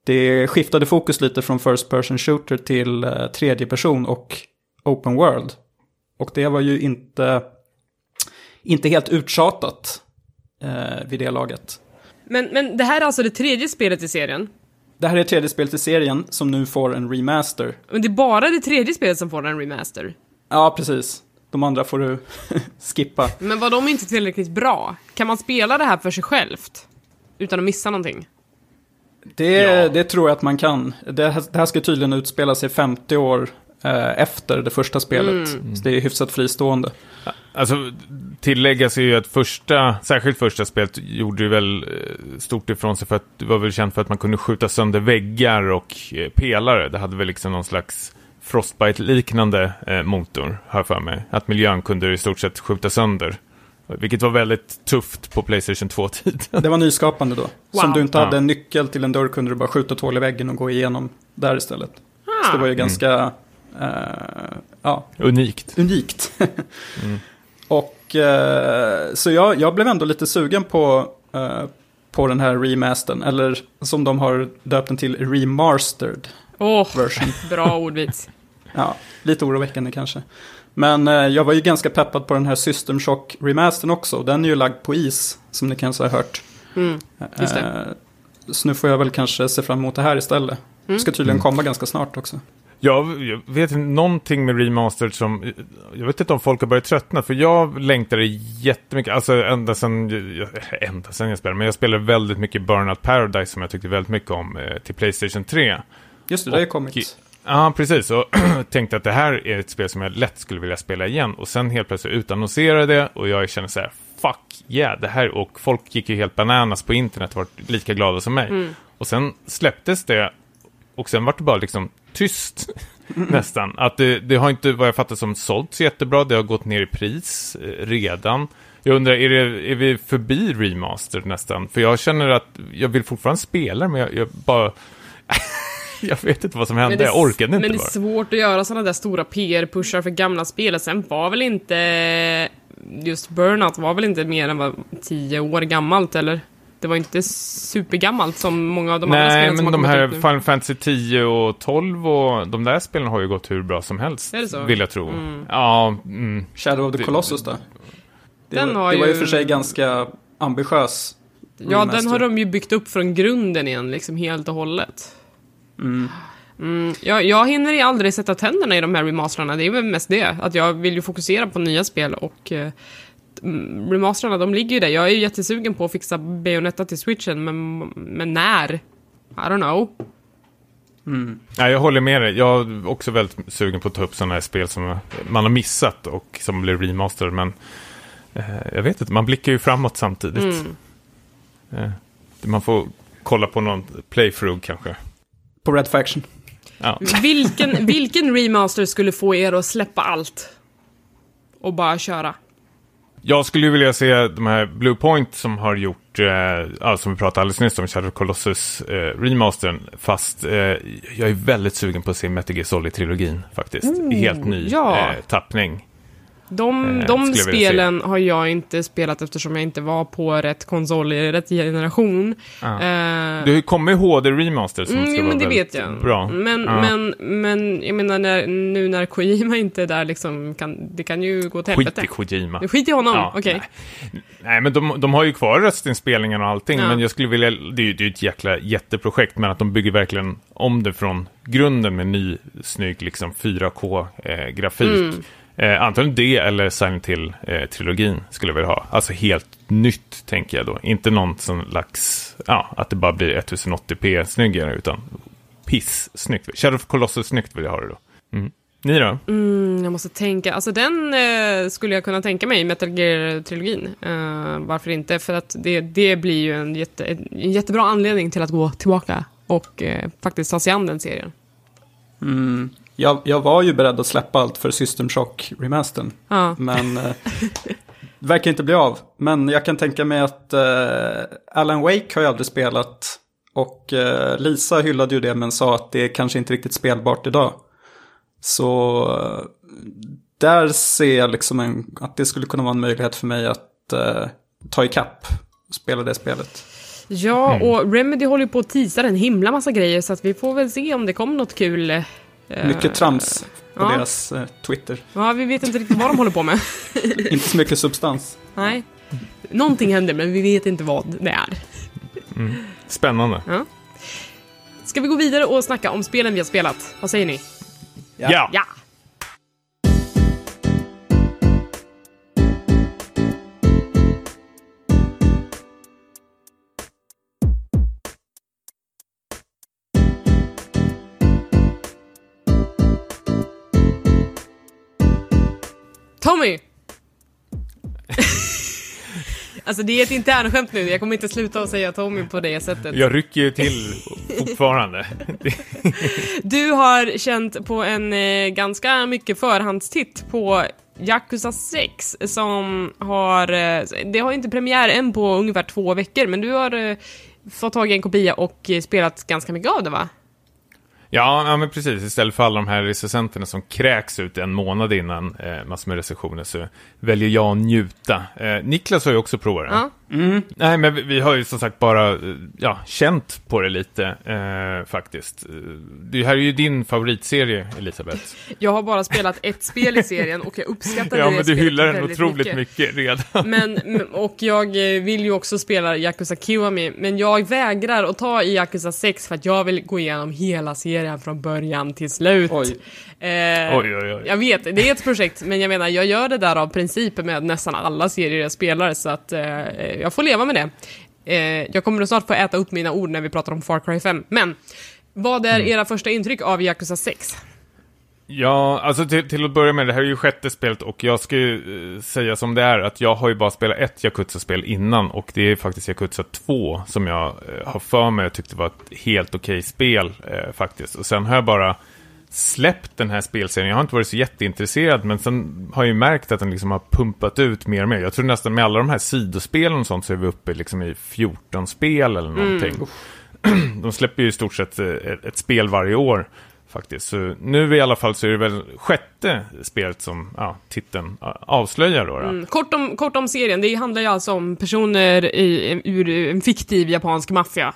det skiftade fokus lite från First Person Shooter till eh, tredje person och Open World. Och det var ju inte, inte helt uttjatat eh, vid det laget. Men, men det här är alltså det tredje spelet i serien? Det här är tredje spelet i serien som nu får en remaster. Men det är bara det tredje spelet som får en remaster? Ja, precis. De andra får du skippa. Men var de inte tillräckligt bra? Kan man spela det här för sig självt? Utan att missa någonting? Det, Ja. det tror jag att man kan. Det här, det här ska tydligen utspela sig 50 år eh, efter det första spelet. Så det är hyfsat fristående. Alltså, tilläggas är ju att första, särskilt första spelet gjorde ju väl eh, stort ifrån sig för att det var väl känt för att man kunde skjuta sönder väggar och eh, pelare. Det hade väl liksom någon slags Frostbite-liknande eh, motor, har för mig. Att miljön kunde i stort sett skjuta sönder. Vilket var väldigt tufft på Playstation 2-tiden. Det var nyskapande då. Som Wow. du inte hade en nyckel till en dörr kunde du bara skjuta ett hål i väggen och gå igenom där istället. Så det var ju ganska eh, ja, Unikt. unikt. Och eh, så jag, jag blev ändå lite sugen på, eh, på den här remastern. Eller som de har döpt den till, remastered Åh, version. bra ordvits. Ja, lite oroväckande kanske. Men eh, jag var ju ganska peppad på den här System Shock remastern också. Den är ju lagd på is, som ni kanske har hört. Mm, just det. Eh, så nu får jag väl kanske se fram emot det här istället. Det ska tydligen komma ganska snart också. Jag, jag vet inte, någonting med remastered som... Jag vet inte om folk har börjat tröttna, för jag längtade jättemycket, alltså ända sen, ända sen jag spelade, men jag spelade väldigt mycket Burnout Paradise som jag tyckte väldigt mycket om eh, till Playstation 3. Just det, det har ju kommit. Ja, precis. Och tänkte att det här är ett spel som jag lätt skulle vilja spela igen. Och sen helt plötsligt utannonserade det och jag känner så här, fuck yeah, det här. Och folk gick ju helt bananas på internet och var lika glada som mig. Mm. Och sen släpptes det och sen var det bara liksom tyst nästan. Att det, det har inte, vad jag fattar som, sålts jättebra. Det har gått ner i pris eh, redan. Jag undrar, är, det, är vi förbi remaster nästan? För jag känner att jag vill fortfarande spela, men jag, jag bara... jag vet inte vad som hände, Men det är jag orkade inte Men det är bara. svårt att göra sådana där stora PR-pushar för gamla spel. Sen var väl inte... Just Burnout var väl inte mer än vad, tio år gammalt, eller? Det var inte supergammalt som många av de andra Nej, spelen som men har de här. Final Fantasy 10 och 12 och de där spelen har ju gått hur bra som helst. Är det så? Vill jag tro. Mm. Ja, mm. Shadow of the Det- Colossus då? Det, Den var, har det var ju för sig ganska ambitiös. Ja, den har de ju byggt upp från grunden igen, liksom helt och hållet. Mm. Mm, jag, jag hinner ju aldrig sätta tänderna i de här remasterarna, det är väl mest det. Att jag vill ju fokusera på nya spel och eh, remasterarna, de ligger ju där. Jag är ju jättesugen på att fixa Bayonetta till switchen, men, men när? I don't know. Mm. Nej, jag håller med dig. Jag är också väldigt sugen på att ta upp sådana här spel som man har missat och som blir remaster. Men eh, jag vet inte, man blickar ju framåt samtidigt. Mm. Eh, man får kolla på någon playthrough kanske. På Red Faction. Ja. Vilken, vilken remaster skulle få er att släppa allt? Och bara köra? Jag skulle ju vilja se de här Blue Point som har gjort, eh, som vi pratade alldeles nyss om, Shadow Colossus eh, remastern. Fast eh, jag är väldigt sugen på att se Metal Gear Solid-trilogin faktiskt. Oh, Helt ny ja. eh, tappning. De, Eh, de spelen har jag inte spelat eftersom jag inte var på rätt konsol i rätt generation. Ja. Eh, Det har ju HD Remaster som Mm, ska jo, vara men det vet jag. bra. Men, Ja. men, men jag menar, när, nu när Kojima inte är där, liksom, kan, det kan ju gå till Skit helvete. i Kojima. Skit i honom, Ja, okej. nej. Nej, men de, de har ju kvar röstinspelningarna och allting, Ja. men jag skulle vilja, det är ju det är ju ett jäkla jätteprojekt, men att de bygger verkligen om det från grunden med ny, snygg, liksom 4K-grafik. Mm. Eh, antagligen det eller Silent Hill-trilogin skulle jag vilja ha. Alltså helt nytt, tänker jag då. Inte någon som lax, ja, att det bara blir 1080p snyggare, utan piss snyggt. Shadow of Colossus snyggt vill jag ha det då. Mm. Ni då? Mm, jag måste tänka, alltså den eh, skulle jag kunna tänka mig, Metal Gear-trilogin. Eh, varför inte? För att det, det blir ju en, jätte, en jättebra anledning till att gå tillbaka och eh, faktiskt ta sig an den serien. Mm. Jag, jag var ju beredd att släppa allt för System Shock remastern. Ja. Men eh, verkar inte bli av. Men jag kan tänka mig att eh, Alan Wake har jag aldrig spelat. Och eh, Lisa hyllade ju det men sa att det är kanske inte riktigt spelbart idag. Så eh, där ser jag liksom en, att det skulle kunna vara en möjlighet för mig att eh, ta ikapp och spela det spelet. Ja, Mm. och Remedy håller ju på att teasa en himla massa grejer, så att vi får väl se om det kommer något kul. Eh, Mycket trams på ja. deras eh, Twitter. Ja, vi vet inte riktigt vad de håller på med. inte så mycket substans. Nej. Någonting händer, men vi vet inte vad det är. Spännande. Ska vi gå vidare och snacka om spelen vi har spelat? Vad säger ni? Ja. Ja! Alltså det är ett internskämt nu, jag kommer inte sluta att säga Tommy på det sättet. Jag rycker ju till fortfarande. Du har känt på en eh, ganska mycket förhandstitt på Yakuza 6 som har, eh, det har inte premiär än på ungefär två veckor, men du har eh, fått tag i en kopia och spelat ganska mycket av det va? Ja, ja, men precis. Istället för alla de här recensenterna som kräks ut en månad innan eh, massor med recensioner så väljer jag att njuta. Eh, Niklas har ju också provat det. Ja. Nej, men vi, vi har ju som sagt bara eh, ja, känt på det lite eh, faktiskt. Eh, Det här är ju din favoritserie, Elisabeth. Jag har bara spelat ett spel i serien och jag uppskattade ja, det men du hyllar den otroligt mycket, redan. Men, och jag eh, vill ju också spela Yakuza Kiwami, men jag vägrar att ta i Yakuza 6 för att jag vill gå igenom hela serien från början till slut. Oj. Eh, Oj, oj, oj. Jag vet, det är ett projekt, men jag menar, jag gör det där av princip med nästan alla serier jag spelar, så att eh, jag får leva med det. Eh, jag kommer snart få äta upp mina ord när vi pratar om Far Cry 5, men Vad är era första intryck av Yakuza 6? Ja, alltså till, till att börja med, det här är ju sjätte spelet och jag ska ju eh, säga som det är att jag har ju bara spelat ett Yakuza-spel innan och det är faktiskt Yakuza 2 som jag eh, har för mig och tyckte var ett helt okej spel eh, faktiskt. Och sen har jag bara släppt den här spelserien. Jag har inte varit så jätteintresserad men sen har jag ju märkt att den liksom har pumpat ut mer och mer. Jag tror nästan med alla de här sidospelen och sånt så är vi uppe liksom i 14 spel eller någonting. De släpper ju i stort sett eh, ett, ett spel varje år faktiskt. Så nu i alla fall så är det väl sjätte spelet som ja, titeln ja, avslöjar då. då. Mm, kort, om, kort om serien, det handlar ju alltså om personer i, ur en fiktiv japansk maffia.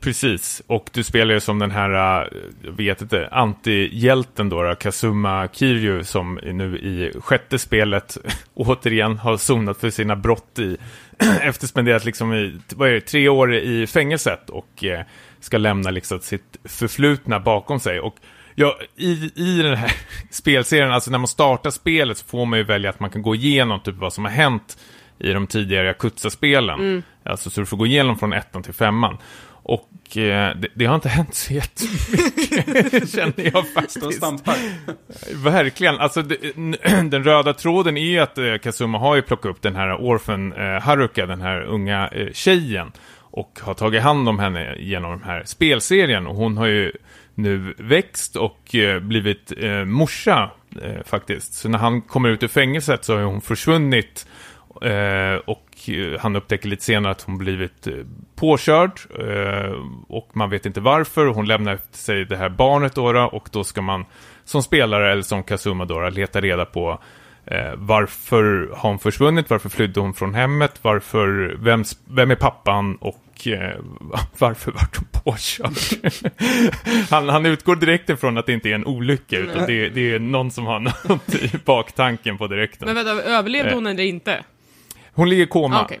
Precis, och du spelar ju som den här, äh, jag vet inte, antihjälten då, då, Kazuma Kiryu, som nu i sjätte spelet återigen har sonat för sina brott i, efter spenderat liksom i, vad är det, tre år i fängelset och eh, ska lämna liksom sitt förflutna bakom sig. Och ja, i, i den här spelserien, alltså när man startar spelet så får man ju välja att man kan gå igenom typ vad som har hänt i de tidigare Yakuza-spelen. Mm. Alltså så du får gå igenom från ettan till femman. Och eh, det, det, har inte hänt så jättemycket, känner jag faktiskt. Verkligen. Alltså, det, den röda tråden är ju att eh, Kazuma har ju plockat upp den här Orphan eh, Haruka, den här unga eh, tjejen. Och har tagit hand om henne genom den här spelserien. Och hon har ju nu växt och eh, blivit eh, morsa eh, faktiskt. Så när han kommer ut ur fängelset så har hon försvunnit. Eh, och eh, han upptäcker lite senare att hon blivit eh, påkörd. Eh, och man vet inte varför. Hon lämnar efter sig det här barnet då, och då ska man som spelare eller som Kazuma då, leta reda på Eh, varför har hon försvunnit? Varför flydde hon från hemmet? Varför, vem, vem är pappan? Och eh, varför vart hon påkörd? han, han utgår direkt ifrån att det inte är en olycka, utan det, det är någon som har något i baktanken på direkten. Men vänta, överlevde hon eh, eller inte? Hon ligger i koma. Ah, okay.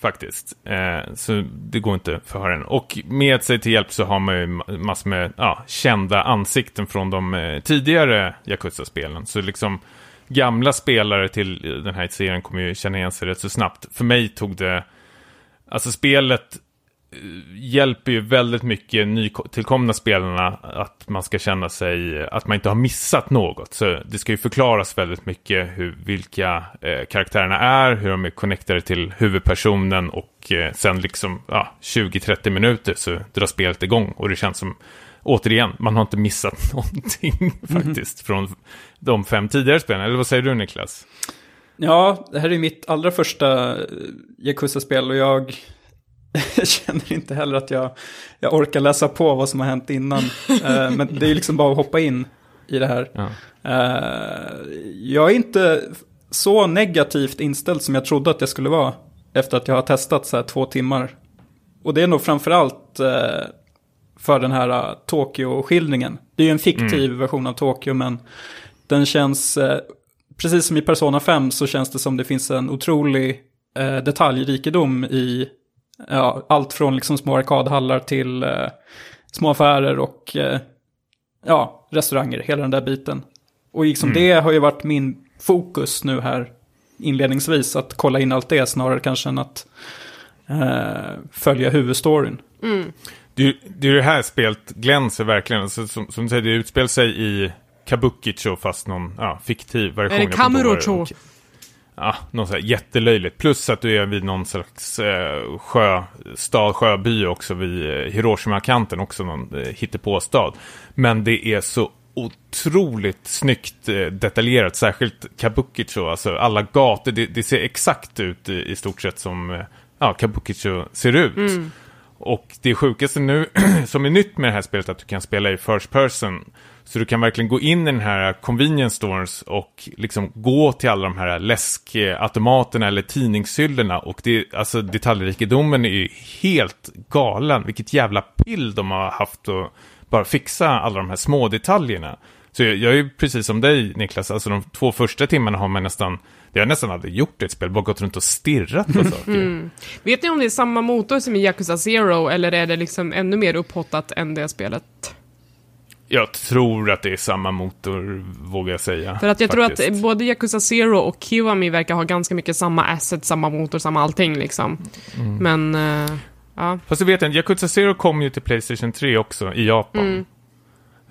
Faktiskt. Eh, så det går inte för hören. Och med sig till hjälp så har man ju massor med ja, kända ansikten från de eh, tidigare Yakuza-spelen. Så liksom gamla spelare till den här serien kommer ju känna igen sig rätt så snabbt. För mig tog det, alltså spelet eh, hjälper ju väldigt mycket nytillkomna spelarna att man ska känna sig, att man inte har missat något. Så det ska ju förklaras väldigt mycket hur, vilka eh, karaktärerna är, hur de är connectade till huvudpersonen och eh, sen liksom ja, 20-30 minuter så drar spelet igång och det känns som återigen, man har inte missat någonting mm. faktiskt från de fem tidigare spelen. Eller vad säger du Niklas? Ja, det här är mitt allra första Yakuza-spel och jag känner inte heller att jag, jag orkar läsa på vad som har hänt innan. uh, men det är liksom bara att hoppa in i det här. Ja. Uh, jag är inte så negativt inställd som jag trodde att jag skulle vara efter att jag har testat så här två timmar. Och det är nog framförallt uh, för den här uh, Tokyo-skildringen. Det är ju en fiktiv mm. version av Tokyo, men den känns, uh, precis som i Persona 5 så känns det som det finns en otrolig uh, detaljrikedom i ja, allt från liksom små arkadhallar till uh, små affärer och ja, restauranger, hela den där biten. Och liksom mm. det har ju varit min fokus nu här inledningsvis, att kolla in allt det snarare kanske än att följa huvudstoryn. Mm. Det, det är det här spelet glänser verkligen. Alltså, som, som du säger, det utspelar sig i Kabukicho fast någon ja, fiktiv version. Eller Kamurocho. Ja, något sånt jättelöjligt. Plus att du är vid någon slags eh, sjöstad, sjöby också vid eh, Hiroshima-kanten, också någon eh, hittepåstad. Men det är så otroligt snyggt eh, detaljerat, särskilt Kabukicho, alltså alla gator, det, det ser exakt ut i, i, stort sett som eh, ja, Kabukicho ser ut. Mm. Och det sjukaste nu som är nytt med det här spelet är att du kan spela i first person. Så du kan verkligen gå in i den här convenience stores och liksom gå till alla de här läskautomaterna eller tidningshyllorna. Och det, alltså detaljrikedomen är ju helt galen. Vilket jävla pill de har haft att bara fixa alla de här små detaljerna. Så jag, jag är ju precis som dig Niklas, alltså de två första timmarna har man nästan jag har nästan aldrig gjort ett spel, bara gått runt och stirrat på saker. Mm. Vet ni om det är samma motor som i Yakuza Zero, eller är det liksom ännu mer upphottat än det spelet? Jag tror att det är samma motor, vågar jag säga. För att jag faktiskt. tror att både Yakuza Zero och Kiwami verkar ha ganska mycket samma asset, samma motor, samma allting liksom. Mm. Men... Uh... Ja. Fast jag vet inte, Yakuza Zero kom ju till Playstation 3 också i Japan. Mm.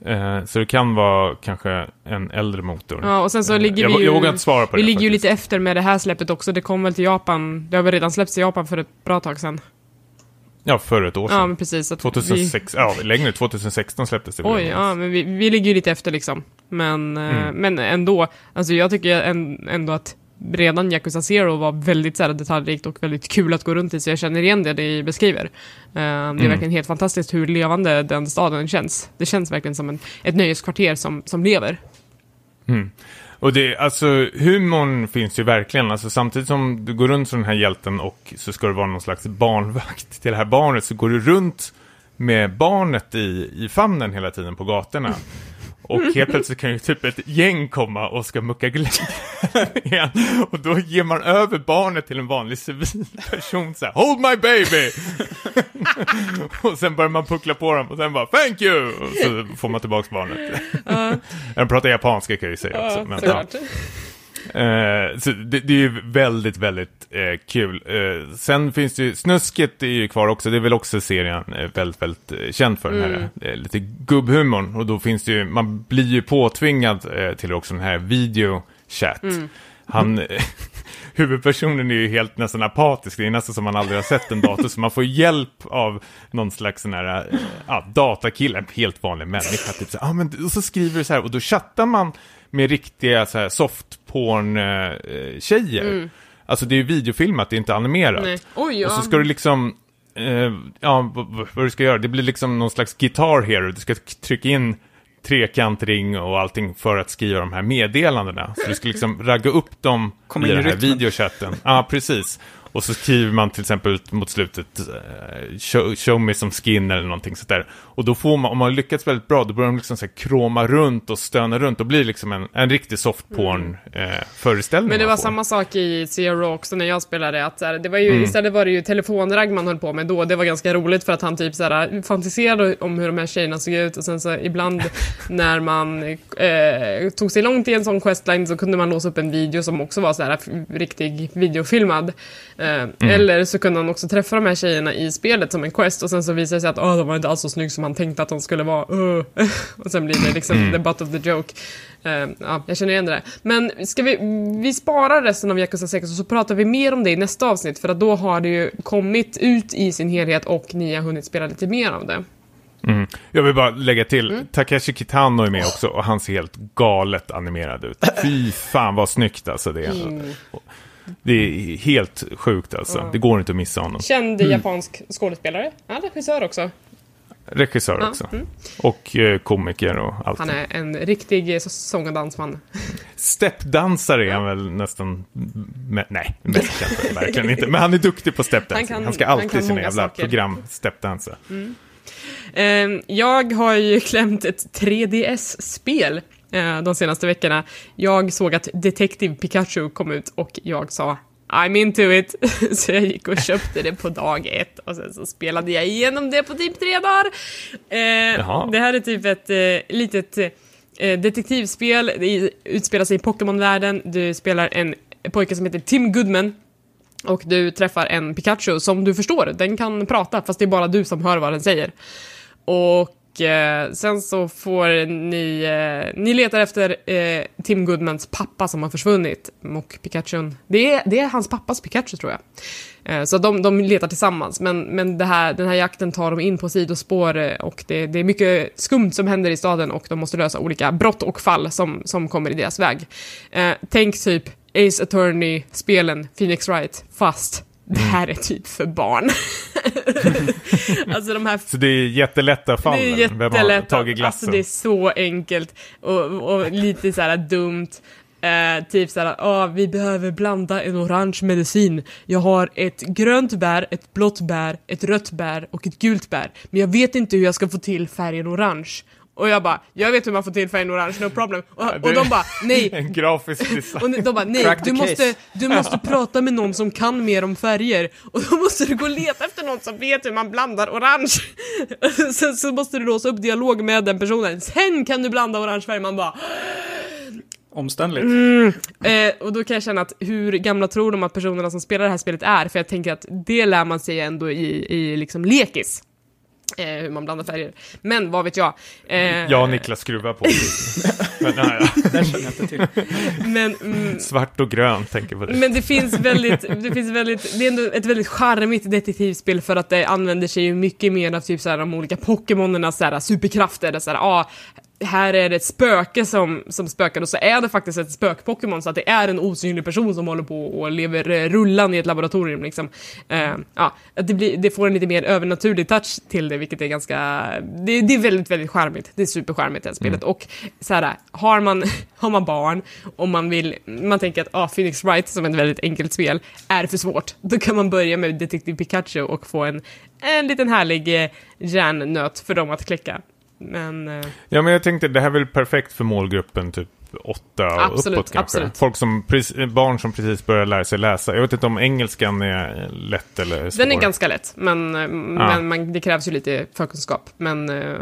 Eh, så det kan vara kanske en äldre motor. ja, och sen så Eh, ligger jag, vi ju... jag vågar inte svara på vi det ligger ju faktiskt. lite efter med det här släppet också. Det kom väl till Japan. Det har väl redan släppts i Japan för ett bra tag sedan. Ja, för ett år sedan. Ja, men precis. Att 2006, ja längre, 2016 släpptes det. Vi, oj, ja, men vi, vi ligger ju lite efter liksom. Men, eh, Mm. men ändå. Alltså jag tycker ändå att redan Yakuza Zero var väldigt så här, detaljrikt och väldigt kul att gå runt i, så jag känner igen det ni beskriver. Eh, det är Mm. verkligen helt fantastiskt hur levande den staden känns. Det känns verkligen som en, ett nöjeskvarter som, som lever. Mm. Och det, alltså humorn finns ju verkligen, alltså samtidigt som du går runt som den här hjälten och så ska du vara någon slags barnvakt till det här barnet så går du runt med barnet i, i famnen hela tiden på gatorna. Och helt plötsligt kan ju typ ett gäng komma och ska mucka glädje igen. Och då ger man över barnet till en vanlig civil person så här, Hold my baby! och sen börjar man puckla på dem och sen bara Thank you! Och så får man tillbaks barnet. Jag pratar japanska kan jag ju säga också. Men, ja. Eh, så det, det är ju väldigt, väldigt eh, kul. Eh, sen finns det ju, Snusket är ju kvar också, det är väl också serien eh, väldigt, väldigt eh, känd för den här eh, lite gubbhumorn. Och då finns det ju, man blir ju påtvingad till också den här videochat. Han, eh, huvudpersonen är ju helt nästan apatisk, det är nästan som man aldrig har sett en dator, så man får hjälp av någon slags sån här, ja, datakille, helt vanlig människa. Typ så, ah, men, och så skriver du så här, och då chattar man med riktiga så här softporn-tjejer. Alltså det är ju videofilmat, det är inte animerat. Nej. Oj, ja. Och så ska du liksom, eh, ja, vad, du ska göra, det blir liksom någon slags guitar hero, du ska trycka in trekantring och allting för att skriva de här meddelandena. Så du ska liksom ragga upp dem Kom i den här videochatten. Ja, precis. Och så skriver man till exempel mot slutet eh, show, show me some skin eller någonting sånt där. Och då får man, om man har lyckats väldigt bra, då börjar de liksom så här kroma runt och stöna runt och blir liksom en, en riktig softporn eh, föreställning. Men det var får. samma sak i Zero också när jag spelade. Att här, det var ju, Mm. Istället var det ju telefonragg man höll på med då. Det var ganska roligt för att han typ så här, fantiserade om hur de här tjejerna såg ut. Och sen så ibland när man eh, tog sig långt i en sån questline så kunde man låsa upp en video som också var så här riktig videofilmad. Eh, Mm. Eller så kunde han också träffa de här tjejerna i spelet som en quest och sen så visade det sig att oh, de var inte alls så snygg som han tänkte att de skulle vara. Uh. och sen blir det liksom Mm. the butt of the joke. Eh, ja, jag känner igen det där. Men ska vi, vi sparar resten av Yakuza 6 och så pratar vi mer om det i nästa avsnitt för att då har det ju kommit ut i sin helhet och ni har hunnit spela lite mer av det. Mm. Jag vill bara lägga till, Mm. Takeshi Kitano är med också och han ser helt galet animerad ut. Fy fan vad snyggt alltså det är. Mm. Det är helt sjukt alltså. Det går inte att missa honom. Känd japansk skådespelare, ja, regissör också. Regissör Ja, också. mm. Och eh, komiker och allt. Han är en riktig så- sång och dansman. Steppdansare är han väl nästan... Me- nej, mest det verkligen inte. Men han är duktig på steppdansing. Han Han, ska han alltid sina jävla saker. program steppdansa. Eh, jag har ju klämt ett 3DS-spel eh, de senaste veckorna. Jag såg att Detective Pikachu kom ut och jag sa I'm into it. Så jag gick och köpte det på dag ett och sen så spelade jag igenom det på typ tre dagar. Eh, det här är typ ett eh, litet eh, detektivspel. Det utspelar sig i Pokémon-världen. Du spelar en pojke som heter Tim Goodman. Och du träffar en Pikachu som du förstår, den kan prata fast det är bara du som hör vad den säger. Och eh, sen så får ni, eh, ni letar efter eh, Tim Goodmans pappa som har försvunnit. Och Pikachu, det är, det är hans pappas Pikachu tror jag. Eh, så de, de letar tillsammans, men, men det här, den här jakten tar dem in på sidospår eh, och det, det är mycket skumt som händer i staden och de måste lösa olika brott och fall som, som kommer i deras väg. Eh, tänk typ Ace Attorney-spelen, Phoenix Wright, fast det här är typ för barn. alltså de här Så det är jättelätta fall. det är Vem har tagit glassen? Alltså det är så enkelt och, och lite så här dumt. Eh, typ såhär, ah, vi behöver blanda en orange medicin. Jag har ett grönt bär, ett blått bär, ett rött bär och ett gult bär. Men jag vet inte hur jag ska få till färgen orange. Och jag bara, jag vet hur man får till färgen orange, no problem. Och, och de bara, nej, En grafisk design. och de bara, nej, du case." måste, du måste prata med någon som kan mer om färger. Och då måste du gå och leta efter någon som vet hur man blandar orange. Sen så måste du låsa upp dialog med den personen. Sen kan du blanda orange färg. Man bara, omständligt. Eh, och då kan jag känna att hur gamla tror de att personerna som spelar det här spelet är? För jag tänker att det lär man sig ändå i, i liksom lekis. Eh, hur man blandar färger. Men vad vet jag? Eh, Jag och Niklas skruvar på. men, nej, ja. Känner jag inte till. Men, mm, Svart och grönt tänker på det. men det finns väldigt, det finns väldigt, det är ändå ett väldigt charmigt detektivspel för att det använder sig ju mycket mer av typ såhär de olika Pokémonernas såhär superkrafter. Det är såhär, ah, här är det ett spöke som, som spökar och så är det faktiskt ett spök-Pokémon så att det är en osynlig person som håller på och lever eh, rullan i ett laboratorium liksom. Eh, ja, att det, blir, det får en lite mer övernaturlig touch till det vilket är ganska, det, det är väldigt, väldigt charmigt. Det är supercharmigt det här spelet och så här, har man, har man barn och man vill, man tänker att ah, Phoenix Wright som ett väldigt enkelt spel är för svårt, då kan man börja med Detective Pikachu och få en, en liten härlig eh, järnnöt för dem att kläcka. Men... Eh, Ja, men jag tänkte det här är väl perfekt för målgruppen typ åtta och Absolut, uppåt kanske. absolut. Folk som, barn som precis börjar lära sig läsa. Jag vet inte om engelskan är lätt eller svår. Den är ganska lätt, men, eh, men man, det krävs ju lite förkunskap. Men eh,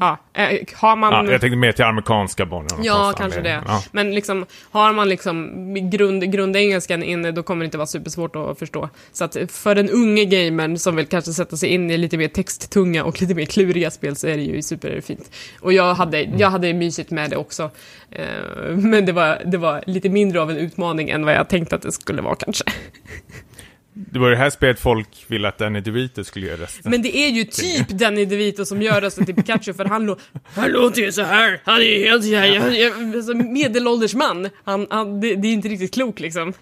ja, eh, har man... Ja, jag tänkte mer till amerikanska barn. Ja, kanske det. Ja. Men liksom, har man liksom grund, grundengelskan inne, då kommer det inte vara supersvårt att förstå. Så att för den unge gamern som vill kanske sätta sig in i lite mer texttunga och lite mer kluriga spel så är det ju superfint. Och jag hade, jag hade mysigt med det också. Eh, men det var, det var lite mindre av en utmaning än vad jag tänkte att det skulle vara kanske. Det var det här spelet folk ville att Danny DeVito skulle göra resten. Men det är ju typ Danny DeVito som gör rösten till Pikachu för han, lå- han låter ju så här. Han är ju helt så här, jag, jag, alltså, medelålders man. Han, han, det, det är inte riktigt klokt liksom.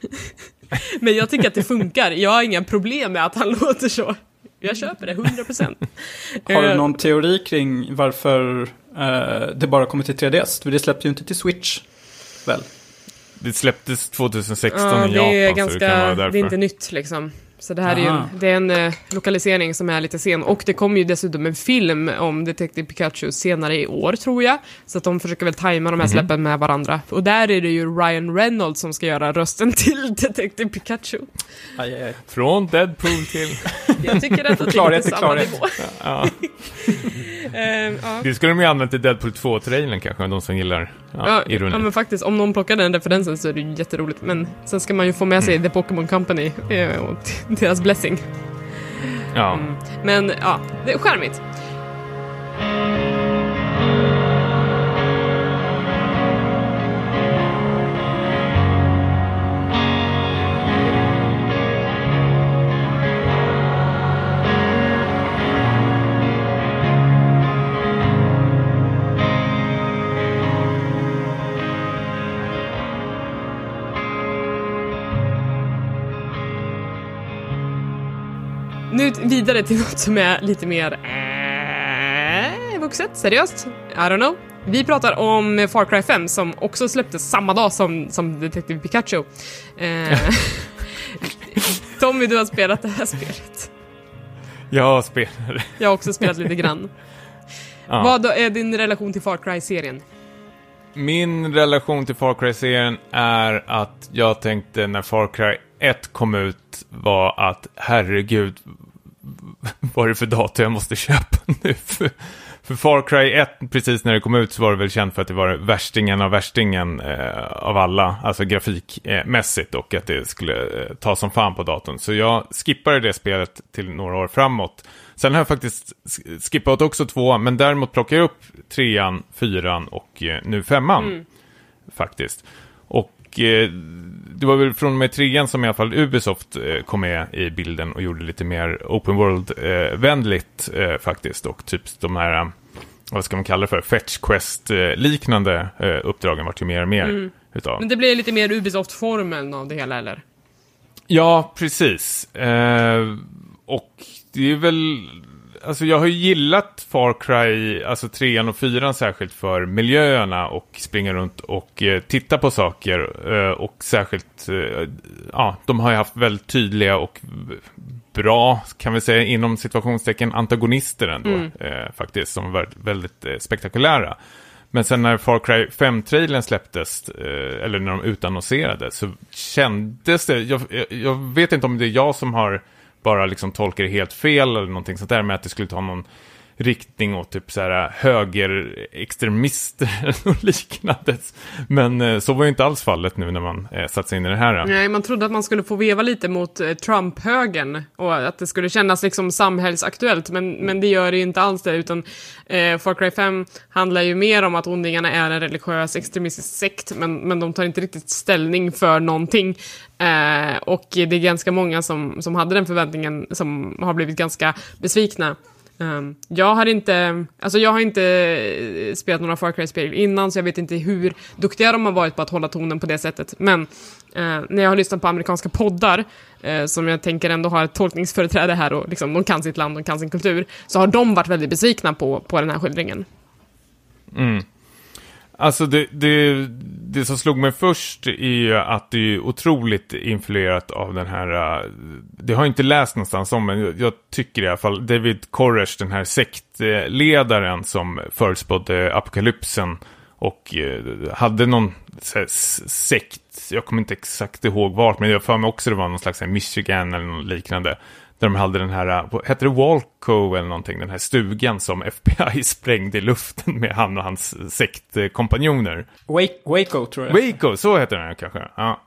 Men jag tycker att det funkar. Jag har inga problem med att han låter så. Jag köper det, 100%. Har du Eh, någon teori kring varför eh, det bara kommer till 3DS? För det släppte ju inte till Switch, väl? Det släpptes 2016 Ja, i det är Japan, ganska, så det kan vara därför. det är inte nytt liksom. Så det här är ju Aha. det är en eh, lokalisering som är lite sen. Och det kommer ju dessutom en film om Detective Pikachu senare i år, tror jag. Så att de försöker väl tajma de här släppen med varandra. Och där är det ju Ryan Reynolds som ska göra rösten till Detective Pikachu. Aj, aj, aj. Från Deadpool till... Jag tycker att det är är samma klarhet. nivå. Ja. Ehm, ja. Det skulle de ju använt i Deadpool 2-trailern kanske, de som gillar ja, Ja, ironi. ja, men faktiskt, om någon plockar den referensen så är det ju jätteroligt. Men sen ska man ju få med sig The Pokémon Company eh, och deras blessing. ja. Men ja, det är charmigt. Vidare till något som är lite mer äh, vuxet, seriöst. I don't know. Vi pratar om Far Cry 5 som också släpptes samma dag som, som Detective Pikachu. Eh, Tommy, du har spelat det här spelet. Jag spelar. Jag har också spelat lite grann. Ja. Vad är din relation till Far Cry-serien? Min relation till Far Cry-serien är att jag tänkte när Far Cry 1 kom ut var att herregud, vad är det för dator jag måste köpa nu? För, för Far Cry 1, precis när det kom ut, så var det väl känt för att det var värstingen av värstingen eh, av alla, alltså grafikmässigt och att det skulle eh, ta som fan på datorn. Så jag skippade det spelet till några år framåt. Sen har jag faktiskt sk- skippat också tvåan, men däremot plockar jag upp trean, fyran och eh, nu femman. Faktiskt. Och eh, det var väl från och med trean som i alla fall Ubisoft eh, kom med i bilden och gjorde lite mer open world-vänligt eh, faktiskt. Och typ de här, eh, vad ska man kalla det för, Fetch Quest-liknande eh, uppdragen vart ju mer och mer utav. Men det blir lite mer Ubisoft-formeln av det hela, eller? Ja, precis. Eh, och det är väl... Alltså jag har ju gillat Far Cry, alltså trean och fyran särskilt för miljöerna och springa runt och eh, titta på saker. Eh, och särskilt, eh, ja, de har ju haft väldigt tydliga och bra, kan vi säga inom situationstecken, antagonister ändå. Eh, faktiskt, som var väldigt eh, spektakulära. Men sen när Far Cry 5-trailern släpptes, eh, eller när de utannonserade, så kändes det, jag- jag vet inte om det är jag som har bara liksom tolkar det helt fel eller någonting sånt där, med att det skulle ta någon riktning åt typ så här äh, högerextremister och liknande. Men äh, så var ju inte alls fallet nu när man eh, satt sig in i det här. Nej, man trodde att man skulle få veva lite mot eh, Trump-högern och att det skulle kännas liksom samhällsaktuellt, men, men det gör det ju inte alls det, utan eh, Far Cry 5 handlar ju mer om att ondingarna är en religiös extremistisk sekt, men, men de tar inte riktigt ställning för någonting. Eh, och det är ganska många som, som hade den förväntningen som har blivit ganska besvikna. Um, jag har inte, alltså jag har inte eh, spelat några Far Cry-spel innan, så jag vet inte hur duktiga de har varit på att hålla tonen på det sättet. Men uh, när jag har lyssnat på amerikanska poddar, uh, som jag tänker ändå har ett tolkningsföreträde här och liksom, de kan sitt land, de kan sin kultur, så har de varit väldigt besvikna på, på den här skildringen. Mm. Alltså det, det, det som slog mig först är ju att det är otroligt influerat av den här, äh, det har jag inte läst någonstans om, men jag, tycker i alla fall, David Koresh, den här sektledaren som förutspådde apokalypsen och äh, hade någon sekt, jag kommer inte exakt ihåg vart, men jag för mig också det var någon slags Michigan eller något liknande. Där de hade den här, hette det Walco eller någonting, den här stugan som FBI sprängde i luften med han och hans sektkompanjoner. Waco tror jag. Waco, så heter den kanske. Ja.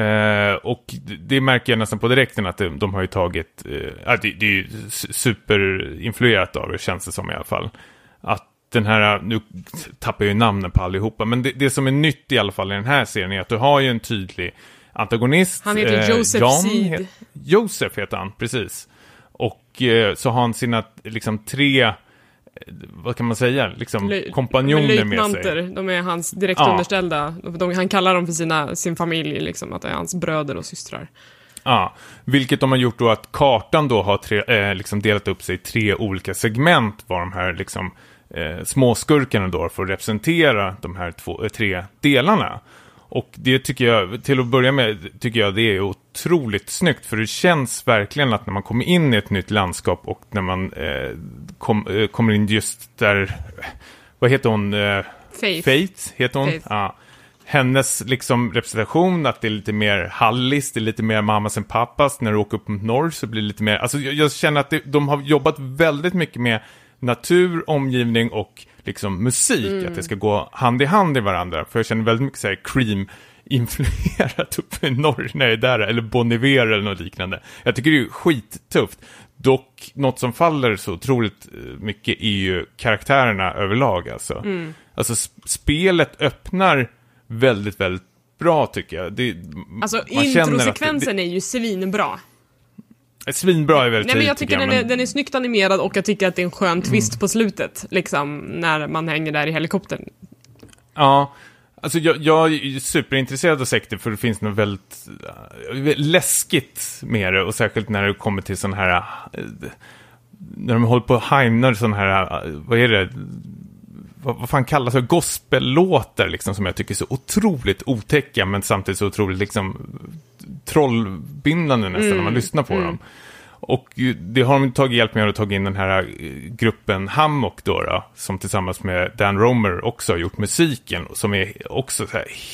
Eh, och det märker jag nästan på direkten att de, de har ju tagit, eh, det, det är ju superinfluerat av det känns det som i alla fall. Att den här, nu tappar jag ju namnen på allihopa, men det, det som är nytt i alla fall i den här serien är att du har ju en tydlig antagonist. Han heter eh, Joseph John, Seed. Het, Joseph heter han, precis. Och eh, så har han sina liksom tre, eh, vad kan man säga, liksom kompanjoner med sig. De är hans direkt Ja. underställda. De, han kallar dem för sina, sin familj, liksom, att det är hans bröder och systrar. Ja, vilket de har gjort då att kartan då har tre, eh, liksom delat upp sig i tre olika segment var de här liksom eh, småskurkarna då får representera de här två, eh, tre delarna. Och det tycker jag, till att börja med, tycker jag det är otroligt snyggt. För det känns verkligen att när man kommer in i ett nytt landskap och när man eh, kom, eh, kommer in just där, vad heter hon? Eh, Faith. Faith heter hon. Faith. Ja. Hennes liksom representation, att det är lite mer hallis, det är lite mer mammas än pappas. När du åker upp mot norr så blir det lite mer, alltså jag, jag känner att det, de har jobbat väldigt mycket med natur, omgivning och liksom musik. Att det ska gå hand i hand i varandra. För jag känner väldigt mycket så här cream influerat uppe i norr när jag är där, eller Bon Iver eller något liknande. Jag tycker det är skittufft. Dock, något som faller så otroligt eh, mycket är ju karaktärerna överlag alltså. Alltså sp- spelet öppnar väldigt, väldigt bra tycker jag. Det, Alltså introsekvensen är ju svinbra. Svinbra är väldigt Nej, men jag tycker den, men- är, den är snyggt animerad och jag tycker att det är en skön twist på slutet, liksom, när man hänger där i helikoptern. Ja, alltså jag, jag är superintresserad av sekter för det finns något väldigt äh, läskigt med det och särskilt när det kommer till sån här, äh, när de håller på och heimnar sån här, äh, vad är det, vad, vad fan kallas det, gospellåtar liksom som jag tycker är så otroligt otäcka men samtidigt så otroligt liksom trollbindande nästan när man lyssnar på dem. Och det har de tagit hjälp med att ta in den här eh, gruppen Hammock då, då som tillsammans med Dan Romer också har gjort musiken, som är också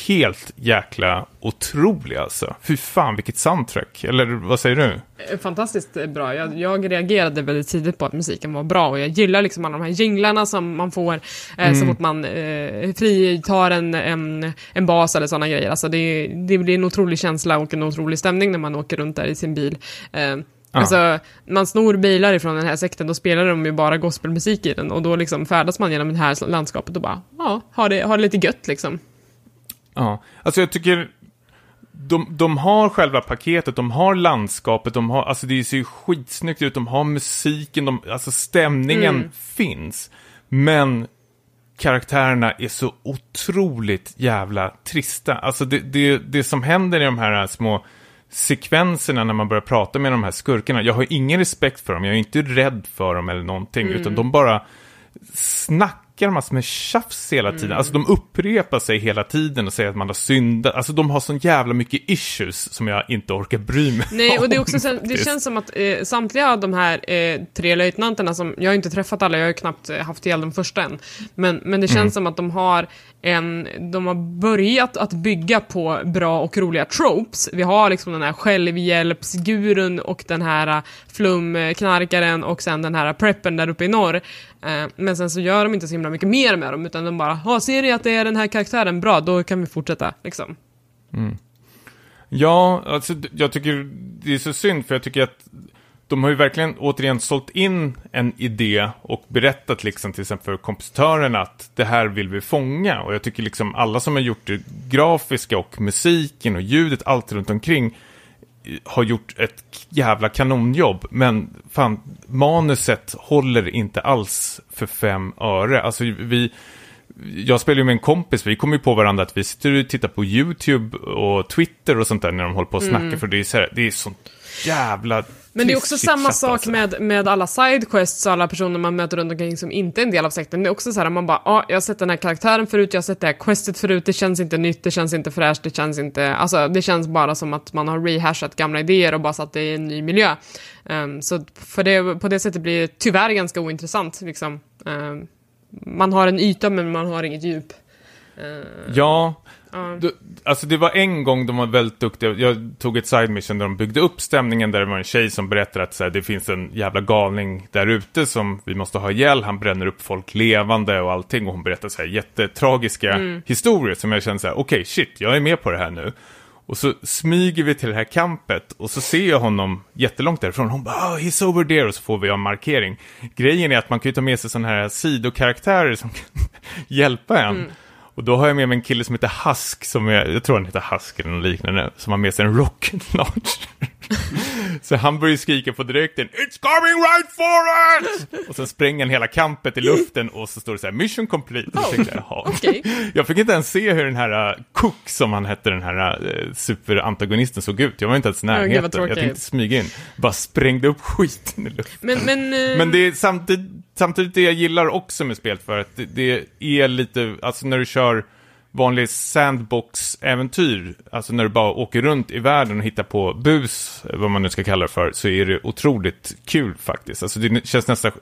helt jäkla otrolig alltså. Fy fan vilket soundtrack, eller vad säger du? Eh, Fantastiskt eh, bra. Jag, jag reagerade väldigt tidigt på att musiken var bra och jag gillar liksom alla de här jinglarna som man får eh, så fort man eh, fritar en, en, en bas eller sådana grejer. Alltså det, det blir en otrolig känsla och en otrolig stämning när man åker runt där i sin bil. Eh, Alltså, man snor bilar ifrån den här sekten, då spelar de ju bara gospelmusik i den och då liksom färdas man genom det här landskapet och bara, ja, har det, har det lite gött liksom. Ja, alltså jag tycker de, de har själva paketet, de har landskapet, de har, alltså det ser ju skitsnyggt ut, de har musiken, de, alltså stämningen finns. Men karaktärerna är så otroligt jävla trista. Alltså det, det, det som händer i de här små sekvenserna när man börjar prata med de här skurkarna, jag har ingen respekt för dem, jag är inte rädd för dem eller någonting, utan de bara snackar snackar massor med tjafs hela tiden. Mm. Alltså de upprepar sig hela tiden och säger att man har syndat. Alltså de har sån jävla mycket issues som jag inte orkar bry mig Nej, och det, är om, också, sen- det känns som att eh, samtliga av de här eh, tre löjtnanterna som, jag har inte träffat alla, jag har ju knappt eh, haft ihjäl de första än. Men, men det känns Mm. som att de har en, de har börjat att bygga på bra och roliga tropes. Vi har liksom den här självhjälpsgurun och den här eh, flumknarkaren och sen den här preppen där uppe i norr. Eh, men sen så gör de inte så himla mycket mer med dem, utan de bara, ha ser ni att det är den här karaktären, bra, då kan vi fortsätta, liksom. Mm. Ja, alltså jag tycker det är så synd för jag tycker att de har ju verkligen återigen sålt in en idé och berättat liksom till exempel för kompositörerna att det här vill vi fånga. Och jag tycker liksom alla som har gjort det grafiska och musiken och ljudet, allt runt omkring har gjort ett jävla kanonjobb. Men fan, manuset håller inte alls för fem öre. Alltså vi... Jag spelar ju med en kompis, vi kommer ju på varandra att vi sitter och tittar på YouTube och Twitter och sånt där när de håller på och snackar, för det är, så här, det är sånt jävla Men det är också samma sak alltså. med, med alla sidequests och alla personer man möter runt omkring som inte är en del av sekten. Det är också så här, man bara, ja, ah, jag har sett den här karaktären förut, jag har sett det här questet förut, det känns inte nytt, det känns inte fräscht, det känns inte, alltså det känns bara som att man har rehashat gamla idéer och bara satt det i en ny miljö. Ehm, så för det, på det sättet blir det tyvärr ganska ointressant, liksom. Ehm, man har en yta men man har inget djup. Ehm, Ja, du, alltså det var en gång de var väldigt duktiga, jag tog ett side mission där de byggde upp stämningen, där det var en tjej som berättade att så här, det finns en jävla galning där ute som vi måste ha ihjäl, han bränner upp folk levande och allting, och hon berättar så här jättetragiska historier som jag känner så här, okej shit, jag är med på det här nu. Och så smyger vi till det här campet och så ser jag honom jättelångt därifrån. Hon bara oh, “He's over there” och så får vi en markering. Grejen är att man kan ju ta med sig sådana här sidokaraktärer som kan hjälpa en. Och då har jag med mig en kille som heter Husk, som är, jag tror han heter Husk eller något liknande, som har med sig en rocket launcher. Så han börjar skrika på direkten It's coming right for us! Och sen spränger han hela campet i luften och så står det så här Mission complete. Oh, jag, okej. Jag fick inte ens se hur den här uh, Cook, som han hette, den här uh, superantagonisten såg ut. Jag var inte ens i närheten. tråkigt. jag tänkte smyga in. Bara sprängde upp skiten i luften. Men, men, eh, Men det är samtidigt, samtidigt det jag gillar också med spelet för att det, det är lite, alltså när du kör vanlig sandbox-äventyr, alltså när du bara åker runt i världen och hittar på bus, vad man nu ska kalla det för, så är det otroligt kul faktiskt. Alltså det känns nästan,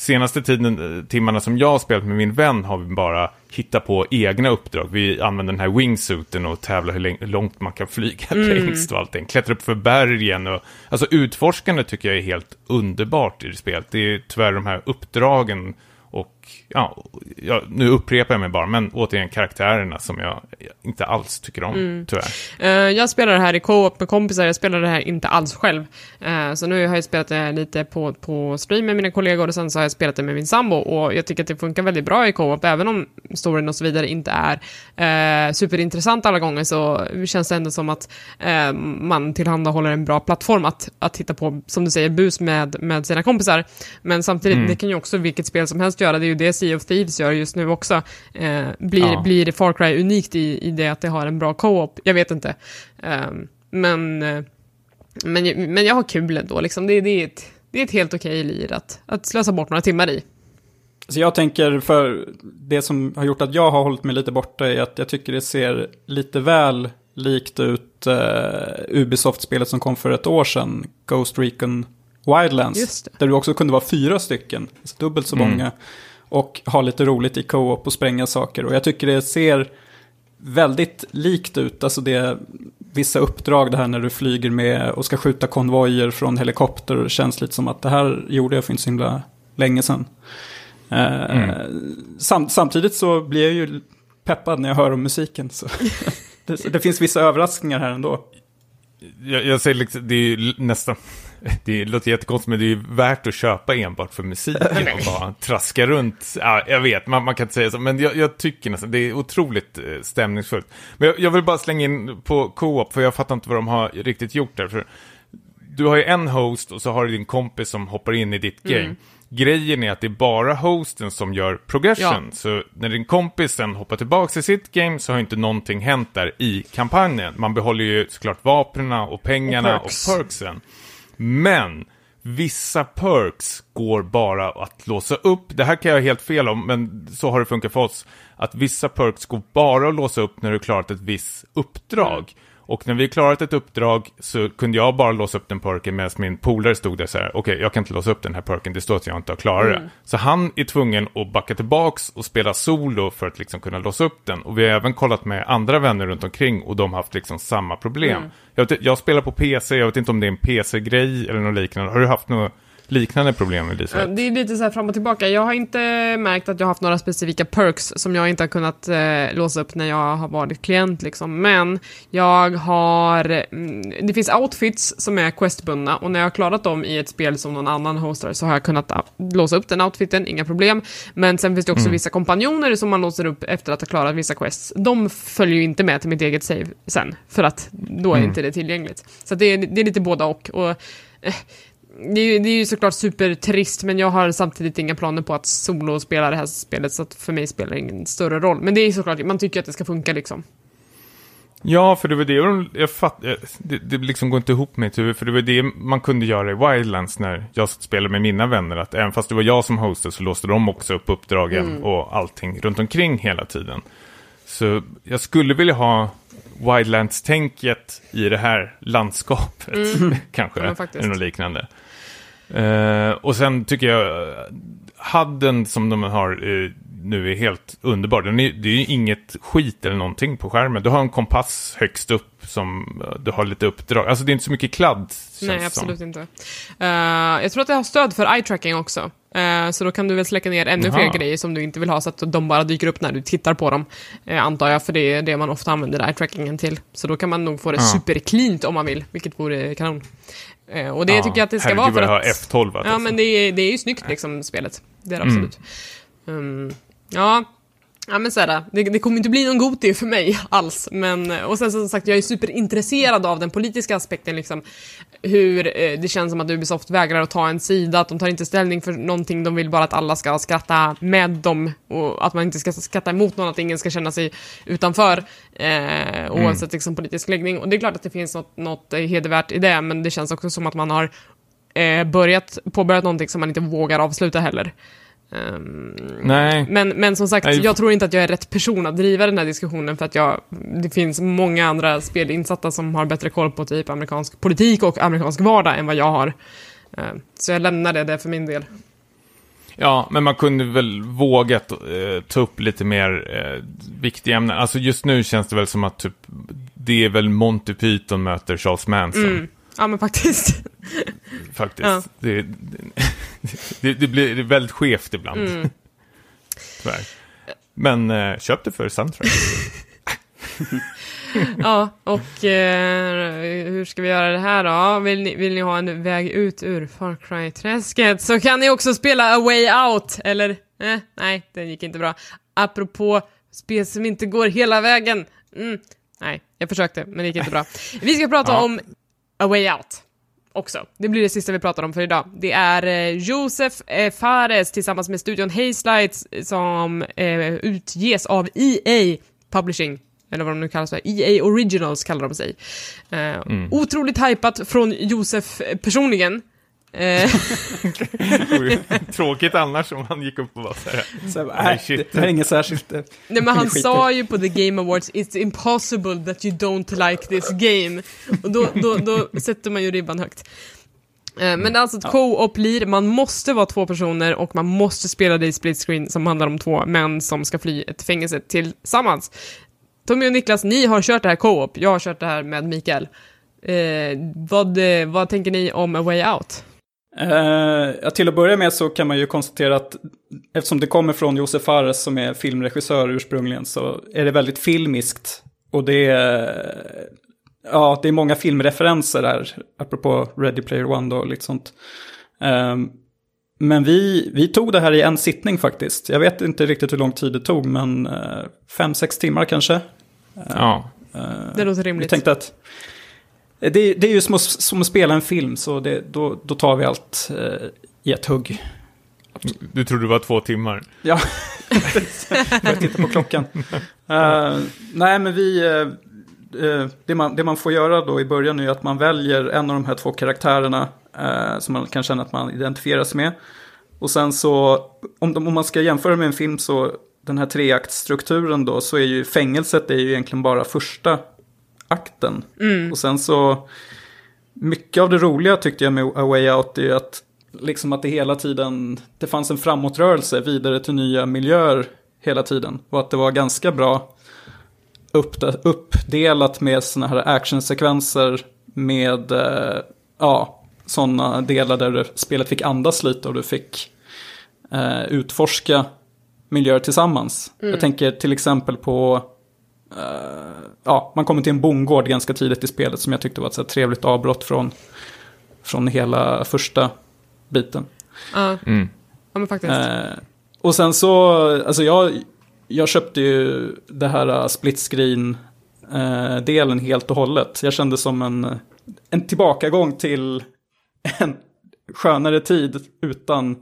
senaste tiden, eh, timmarna som jag har spelat med min vän har vi bara hittat på egna uppdrag. Vi använder den här wingsuiten och tävlar hur, lång- hur långt man kan flyga längst och allting. Klättra upp för bergen och, alltså utforskande tycker jag är helt underbart i det spelet. Det är tyvärr de här uppdragen och, ja, ja, nu upprepar jag mig bara, men återigen karaktärerna som jag inte alls tycker om, tyvärr. Eh, jag spelar det här i co-op med kompisar, jag spelar det här inte alls själv. Eh, så nu har jag spelat det lite på, på stream med mina kollegor och sen så har jag spelat det med min sambo och jag tycker att det funkar väldigt bra i co-op, även om storyn och så vidare inte är eh, superintressant alla gånger så känns det ändå som att man tillhandahåller en bra plattform att, att titta på, som du säger, bus med, med sina kompisar. Men samtidigt, det kan ju också vilket spel som helst göra, det är ju det Sea of Thieves gör just nu också. Eh, blir, Ja. blir Far Cry unikt i, i det att det har en bra co-op? Jag vet inte. Ehm, men, eh, men, men jag har kul ändå, liksom. det, det, är ett, det är ett helt okej lir att, att slösa bort några timmar i. Så jag tänker, för det som har gjort att jag har hållit mig lite borta är att jag tycker det ser lite väl likt ut uh, Ubisoft-spelet som kom för ett år sedan, Ghost Recon Wildlands. Just det. Där du också kunde vara fyra stycken, alltså dubbelt så Mm. många. Och ha lite roligt i co-op och spränga saker. Och jag tycker det ser väldigt likt ut. Alltså det är vissa uppdrag det här när du flyger med och ska skjuta konvojer från helikopter. Det känns lite som att det här gjorde jag för inte så himla länge sedan. Eh, sam, samtidigt så blir jag ju peppad när jag hör om musiken. Så det, det finns vissa överraskningar här ändå. Jag, jag säger liksom, det är ju nästan, det låter jättekonstigt men det är ju värt att köpa enbart för musiken och bara traska runt. Ja, jag vet, man, man kan inte säga så, men jag, jag tycker nästan, det är otroligt eh, stämningsfullt. Men jag, jag vill bara slänga in på co-op, för jag fattar inte vad de har riktigt gjort där. För du har ju en host och så har du din kompis som hoppar in i ditt game. Grejen är att det är bara hosten som gör progression. Ja. Så när din kompis sen hoppar tillbaka till sitt game så har inte någonting hänt där i kampanjen. Man behåller ju såklart vapnen och pengarna Och och, perks. perksen. Men vissa perks går bara att låsa upp. Det här kan jag ha helt fel om, men så har det funkat för oss. Att vissa perks går bara att låsa upp när du klarat ett visst uppdrag. Och när vi klarat ett uppdrag så kunde jag bara låsa upp den perken medan min polare stod där så här, okej, jag kan inte låsa upp den här perken, det står att jag inte har klarat det. Så han är tvungen att backa tillbaks och spela solo för att liksom kunna låsa upp den. Och vi har även kollat med andra vänner runt omkring och de har haft liksom samma problem. Jag, vet, jag spelar på PC, jag vet inte om det är en PC-grej eller något liknande. Har du haft något liknande problem, Elisabeth? Det är lite så här fram och tillbaka. Jag har inte märkt att jag har haft några specifika perks som jag inte har kunnat eh, låsa upp när jag har varit klient. Liksom. Men jag har... Mm, det finns outfits som är questbundna och när jag har klarat dem i ett spel som någon annan hostar så har jag kunnat låsa upp den outfiten, inga problem. Men sen finns det också vissa kompanjoner som man låser upp efter att ha klarat vissa quests. De följer ju inte med till mitt eget save sen, för att då är inte det tillgängligt. Så det är, det är lite båda och. och eh, det är, ju, det är ju såklart supertrist, men jag har samtidigt inga planer på att solospela det här spelet, så att för mig spelar det ingen större roll. Men det är såklart, man tycker att det ska funka liksom. Ja, för det var det jag, jag fatt, eh, det, det liksom går inte ihop med mitt huvud, för det var det man kunde göra i Wildlands när jag spelade med mina vänner, att även fast det var jag som hostade så låste de också upp uppdragen och allting runt omkring hela tiden. Så jag skulle vilja ha Wildlands-tänket i det här landskapet, kanske, Ja, eller något liknande. Eh, och sen tycker jag, hadden som de har eh, nu är helt underbar. Den är, det är ju inget skit eller någonting på skärmen. Du har en kompass högst upp som eh, du har lite uppdrag. Alltså det är inte så mycket kladd. Nej, absolut som. inte. Eh, jag tror att det har stöd för eye-tracking också. Eh, så då kan du väl släcka ner ännu fler Jaha. grejer som du inte vill ha, så att de bara dyker upp när du tittar på dem. Eh, antar jag, för det är det man ofta använder eye-trackingen till. Så då kan man nog få det Ja. supercleant om man vill, vilket vore kanon. Eh, och det Ja, tycker jag att det ska herregud, vara för vad jag att... har F12 Ja, alltså. men det är, det är ju snyggt liksom, spelet. Det är det Mm. absolut. Mm, ja. Ja men såhär, det, det kommer inte bli någon Goti för mig alls. Men, och sen som sagt, jag är superintresserad av den politiska aspekten liksom. Hur eh, det känns som att Ubisoft vägrar att ta en sida, att de tar inte ställning för någonting, de vill bara att alla ska skratta med dem. Och att man inte ska skratta emot någon, att ingen ska känna sig utanför. Eh, oavsett liksom, politisk läggning. Och det är klart att det finns något, något eh, hedervärt i det, men det känns också som att man har eh, börjat, påbörjat någonting som man inte vågar avsluta heller. Ehm, Nej. men, men som sagt, Nej. jag tror inte att jag är rätt person att driva den här diskussionen för att jag, det finns många andra spelinsatta som har bättre koll på typ amerikansk politik och amerikansk vardag än vad jag har. Ehm, Så jag lämnar det där för min del. Ja, men man kunde väl vågat eh, ta upp lite mer eh, viktiga ämnen. Alltså just nu känns det väl som att typ, det är väl Monty Python möter Charles Manson. Mm. Ja men faktiskt. Faktiskt. Ja. Det, det, det blir väldigt skevt ibland. Mm. Tyvärr. Men eh, köp det för soundtrack. Ja, och eh, hur ska vi göra det här då? Vill ni, vill ni ha en väg ut ur Far Cry-träsket så kan ni också spela A Way Out, eller? Eh, nej, den gick inte bra. Apropå spel som inte går hela vägen. Mm, nej, jag försökte, men det gick inte bra. Vi ska prata Ja. om A Way Out också. Det blir det sista vi pratar om för idag. Det är eh, Josef eh, Fares tillsammans med studion Hazelight som eh, utges av EA Publishing. Eller vad de nu kallas för. EA Originals kallar de sig. Eh, Otroligt hypat från Josef personligen. Eh, Tråkigt annars om han gick upp och var så här. Så, Nej, nej, shit. det, här är inget särskilt. eh, Nej men han sa ju på The Game Awards It's impossible that you don't like this game. Och då, då, då sätter man ju ribban högt. Eh, Men är alltså ett co-op lir, man måste vara två personer och man måste spela det i split screen som handlar om två män som ska fly ett fängelse tillsammans. Tommy och Niklas, ni har kört det här co-op, jag har kört det här med Mikael. Eh, vad, vad tänker ni om A Way Out? Ja, till att börja med så kan man ju konstatera att eftersom det kommer från Josef Fares som är filmregissör ursprungligen så är det väldigt filmiskt. Och det är, ja, det är många filmreferenser där, apropå Ready Player One då och lite sånt. Eh, men vi, vi tog det här i en sittning faktiskt. Jag vet inte riktigt hur lång tid det tog, men eh, fem, sex timmar kanske. Ja. Det låter Vi rimligt. tänkte att det, det är ju som att, som att spela en film, så det, då, då tar vi allt eh, i ett hugg. Du trodde det var två timmar. Ja, jag titta på klockan. Eh, nej, men vi, eh, det, man, det man får göra då i början är att man väljer en av de här två karaktärerna eh, som man kan känna att man identifieras med. Och sen så, om, de, om man ska jämföra med en film så, den här treaktstrukturen då, så är ju fängelset är ju egentligen bara första akten. Och sen så, mycket av det roliga tyckte jag med A Way Out är att, liksom att det hela tiden, det fanns en framåtrörelse vidare till nya miljöer hela tiden. Och att det var ganska bra upp, uppdelat med sådana här actionsekvenser med, eh, ja, sådana delar där spelet fick andas lite och du fick eh, utforska miljöer tillsammans. Jag tänker till exempel på, ja, man kommer till en bondgård ganska tidigt i spelet som jag tyckte var ett så här trevligt avbrott från, från hela första biten. Ja, Mm. ja men faktiskt. Eh, och sen så, alltså jag, jag köpte ju det här uh, split screen eh, delen helt och hållet. Jag kände som en, en tillbakagång till en skönare tid utan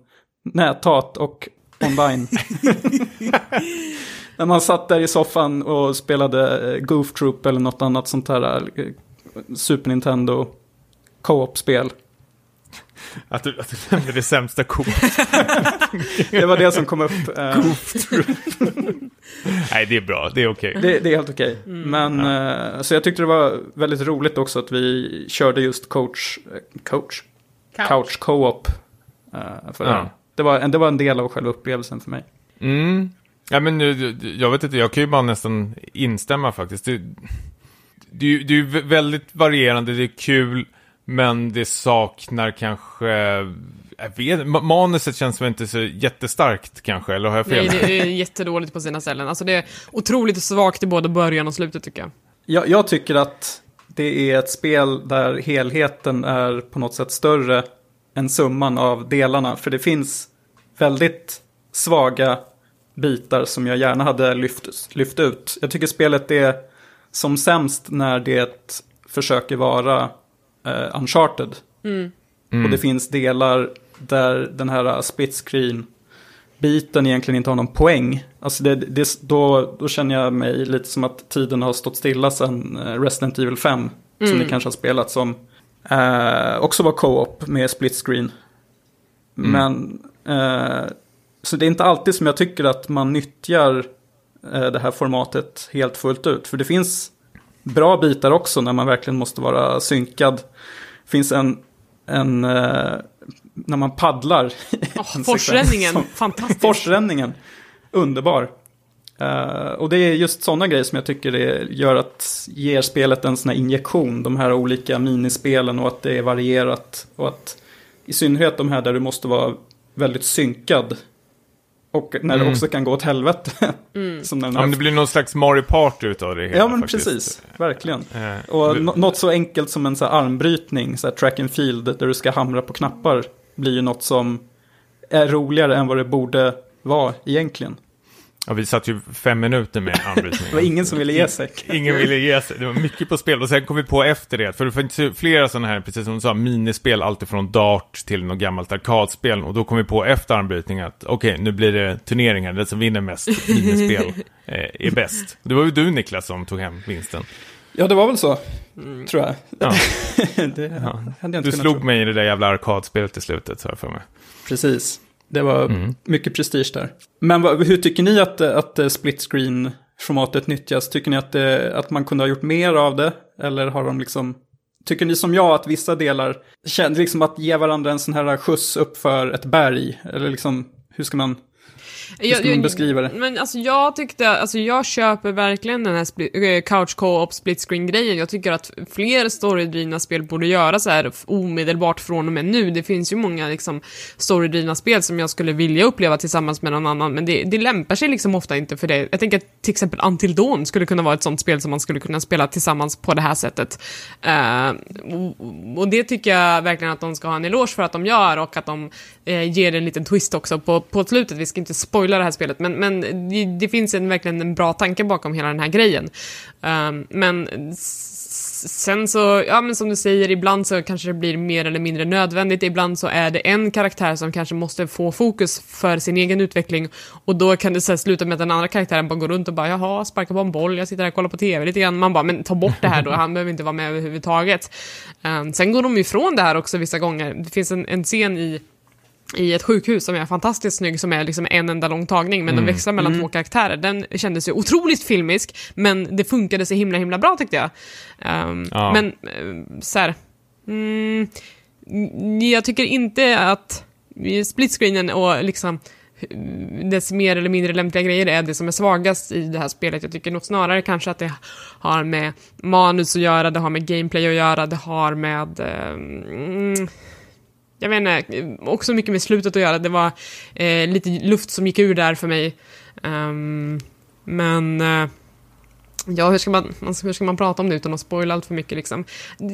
näthat och online. När man satt där i soffan och spelade eh, Goof Troop eller något annat sånt här eh, Super Nintendo co-op-spel. Att du, att du nämnde det sämsta kort. Det var det som kom upp. eh, Nej, det är bra. Det är okej. Det, det är helt okej. Men, eh, så jag tyckte det var väldigt roligt också att vi körde just coach, coach, couch co-op. för Ja. det, var, en- det var en del av själva upplevelsen för mig. Mm. Ja, men nu, jag vet inte, jag kan ju bara nästan instämma faktiskt. Det, det, är ju- det är ju väldigt varierande, det är kul, men det saknar kanske... Jag vet ma- Manuset känns väl inte så jättestarkt kanske, eller har jag fel? Nej, det är jättedåligt på sina ställen. Alltså det är otroligt svagt i både början och slutet tycker jag. Jag, jag tycker att det är ett spel där helheten är på något sätt större än summan av delarna. För det finns väldigt svaga bitar som jag gärna hade lyft, lyft ut. Jag tycker spelet är som sämst när det försöker vara eh, uncharted. Och det finns delar där den här split screen biten egentligen inte har någon poäng. Alltså det, det, då, då känner jag mig lite som att tiden har stått stilla sedan eh, Resident Evil 5. Som ni kanske har spelat som eh, också var co-op med split screen. Men eh, så det är inte alltid som jag tycker att man nyttjar eh, det här formatet helt fullt ut. För det finns bra bitar också när man verkligen måste vara synkad. Det finns en, en eh, när man paddlar. Oh, en forsränningen, fantastiskt. Forsränningen, underbar. Eh, och det är just sådana grejer som jag tycker det gör att ger spelet en sån här injektion. De här olika minispelen och att det är varierat. Och att i synnerhet de här där du måste vara väldigt synkad. Och när det Mm. också kan gå åt helvete. som den Ja, men det blir någon slags Mario Party utav det hela ja men faktiskt. precis, verkligen. Eh, Och nå- något så enkelt som en så här armbrytning, så här track and field, där du ska hamra på knappar, blir ju något som är roligare än vad det borde vara egentligen. Ja, vi satt ju fem minuter med anbrytning. Det var ingen som ville ge sig. Ingen ville ge sig. Det var mycket på spel. Och sen kom vi på efter det. För det finns ju flera sådana här, precis som du sa, minispel. Alltifrån Dart till något gammalt arkadspel. Och då kom vi på efter anbrytning att okej, nu blir det turneringar. Den som vinner mest minispel eh, är bäst. Det var ju du Niklas som tog hem vinsten. Ja, det var väl så, tror jag. Ja, det ja. hade jag inte Du slog tro. mig i det där jävla arkadspelet i slutet, så jag för mig. Precis. Det var Mm. mycket prestige där. Men vad, hur tycker ni att, att eh, split screen-formatet nyttjas? Tycker ni att, det, att man kunde ha gjort mer av det? Eller har de liksom... Tycker ni som jag att vissa delar liksom att ge varandra en sån här skjuts upp för ett berg? Eller liksom, hur ska man, hur ska man beskriva det? Men alltså jag tyckte, alltså jag köper verkligen den här split, eh, couch co-op split screen grejen. Jag tycker att fler storydrivna spel borde göra så här omedelbart från och med nu. Det finns ju många liksom storydrivna spel som jag skulle vilja uppleva tillsammans med någon annan, men det, det lämpar sig liksom ofta inte för det. Jag tänker att till exempel Until Dawn skulle kunna vara ett sånt spel som man skulle kunna spela tillsammans på det här sättet. Eh, och, och det tycker jag verkligen att de ska ha en eloge för att de gör och att de eh, ger en liten twist också på, på slutet. Vi ska inte spoila det här spelet, men, men det, det finns en, verkligen en bra tanke bakom hela den här grejen. Um, men Sen så, ja men som du säger, ibland så kanske det blir mer eller mindre nödvändigt, ibland så är det en karaktär som kanske måste få fokus för sin egen utveckling och då kan det så här sluta med att den andra karaktären bara går runt och bara jaha, sparkar på en boll, jag sitter här och kollar på TV lite grann. Man bara, men ta bort det här då, han behöver inte vara med överhuvudtaget. Um, sen går de ifrån det här också vissa gånger. Det finns en, en scen i i ett sjukhus som är fantastiskt snygg, som är liksom en enda lång tagning, men mm. de växlar mellan mm. två karaktärer. Den kändes ju otroligt filmisk, men det funkade så himla himla bra tyckte jag. Um, ja. Men uh, så här, mm, jag tycker inte att splitscreenen och liksom dess mer eller mindre lämpliga grejer är det som är svagast i det här spelet. Jag tycker nog snarare kanske att det har med manus att göra, det har med gameplay att göra, det har med um, jag vet inte, också mycket med slutet att göra. Det var eh, lite luft som gick ur där för mig. Um, men... Eh, ja, hur ska, man, hur ska man prata om det utan att spoila allt för mycket liksom?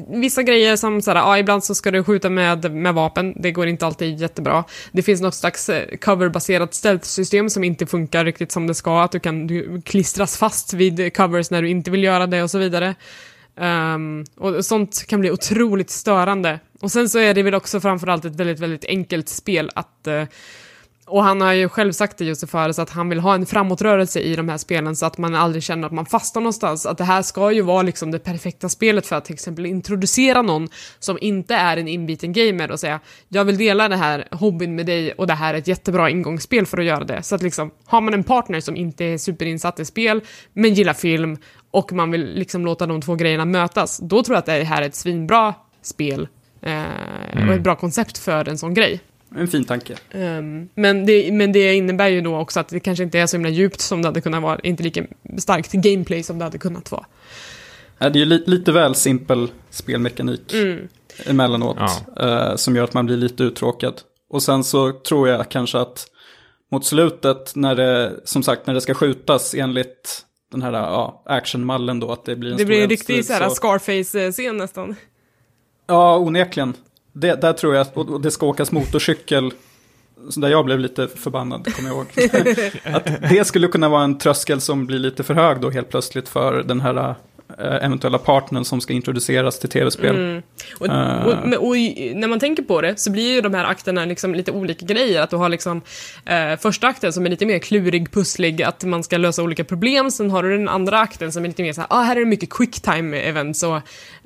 Vissa grejer som såhär, ja, ibland så ska du skjuta med, med vapen, det går inte alltid jättebra. Det finns något slags eh, coverbaserat stealth-system som inte funkar riktigt som det ska, att du kan du klistras fast vid covers när du inte vill göra det och så vidare. Um, och sånt kan bli otroligt störande. Och sen så är det väl också framförallt ett väldigt, väldigt enkelt spel att eh, och han har ju själv sagt det Josef Fares att han vill ha en framåtrörelse i de här spelen så att man aldrig känner att man fastnar någonstans. Att det här ska ju vara liksom det perfekta spelet för att till exempel introducera någon som inte är en inbiten gamer och säga jag vill dela det här hobbyn med dig och det här är ett jättebra ingångsspel för att göra det. Så att liksom, har man en partner som inte är superinsatt i spel men gillar film och man vill liksom låta de två grejerna mötas, då tror jag att det här är ett svinbra spel mm. och ett bra koncept för en sån grej. En fin tanke. Um, men, det, men det innebär ju då också att det kanske inte är så himla djupt som det hade kunnat vara, inte lika starkt gameplay som det hade kunnat vara. Ja, det är ju li lite väl simpel spelmekanik mm. emellanåt, ja. uh, som gör att man blir lite uttråkad. Och sen så tror jag kanske att mot slutet, när det, som sagt, när det ska skjutas enligt den här ja, actionmallen då, att det blir en Det blir en riktig så här, Scarface-scen nästan. Ja, onekligen. Det, där tror jag, och det ska åkas motorcykel, så där jag blev lite förbannad, kommer jag ihåg. att det skulle kunna vara en tröskel som blir lite för hög då helt plötsligt för den här eventuella partnern som ska introduceras till tv-spel. Mm. Och, uh. och, och, när man tänker på det så blir ju de här akterna liksom lite olika grejer. Att du har liksom uh, första akten som är lite mer klurig, pusslig, att man ska lösa olika problem. Sen har du den andra akten som är lite mer så här, ah, här är det mycket quick time events och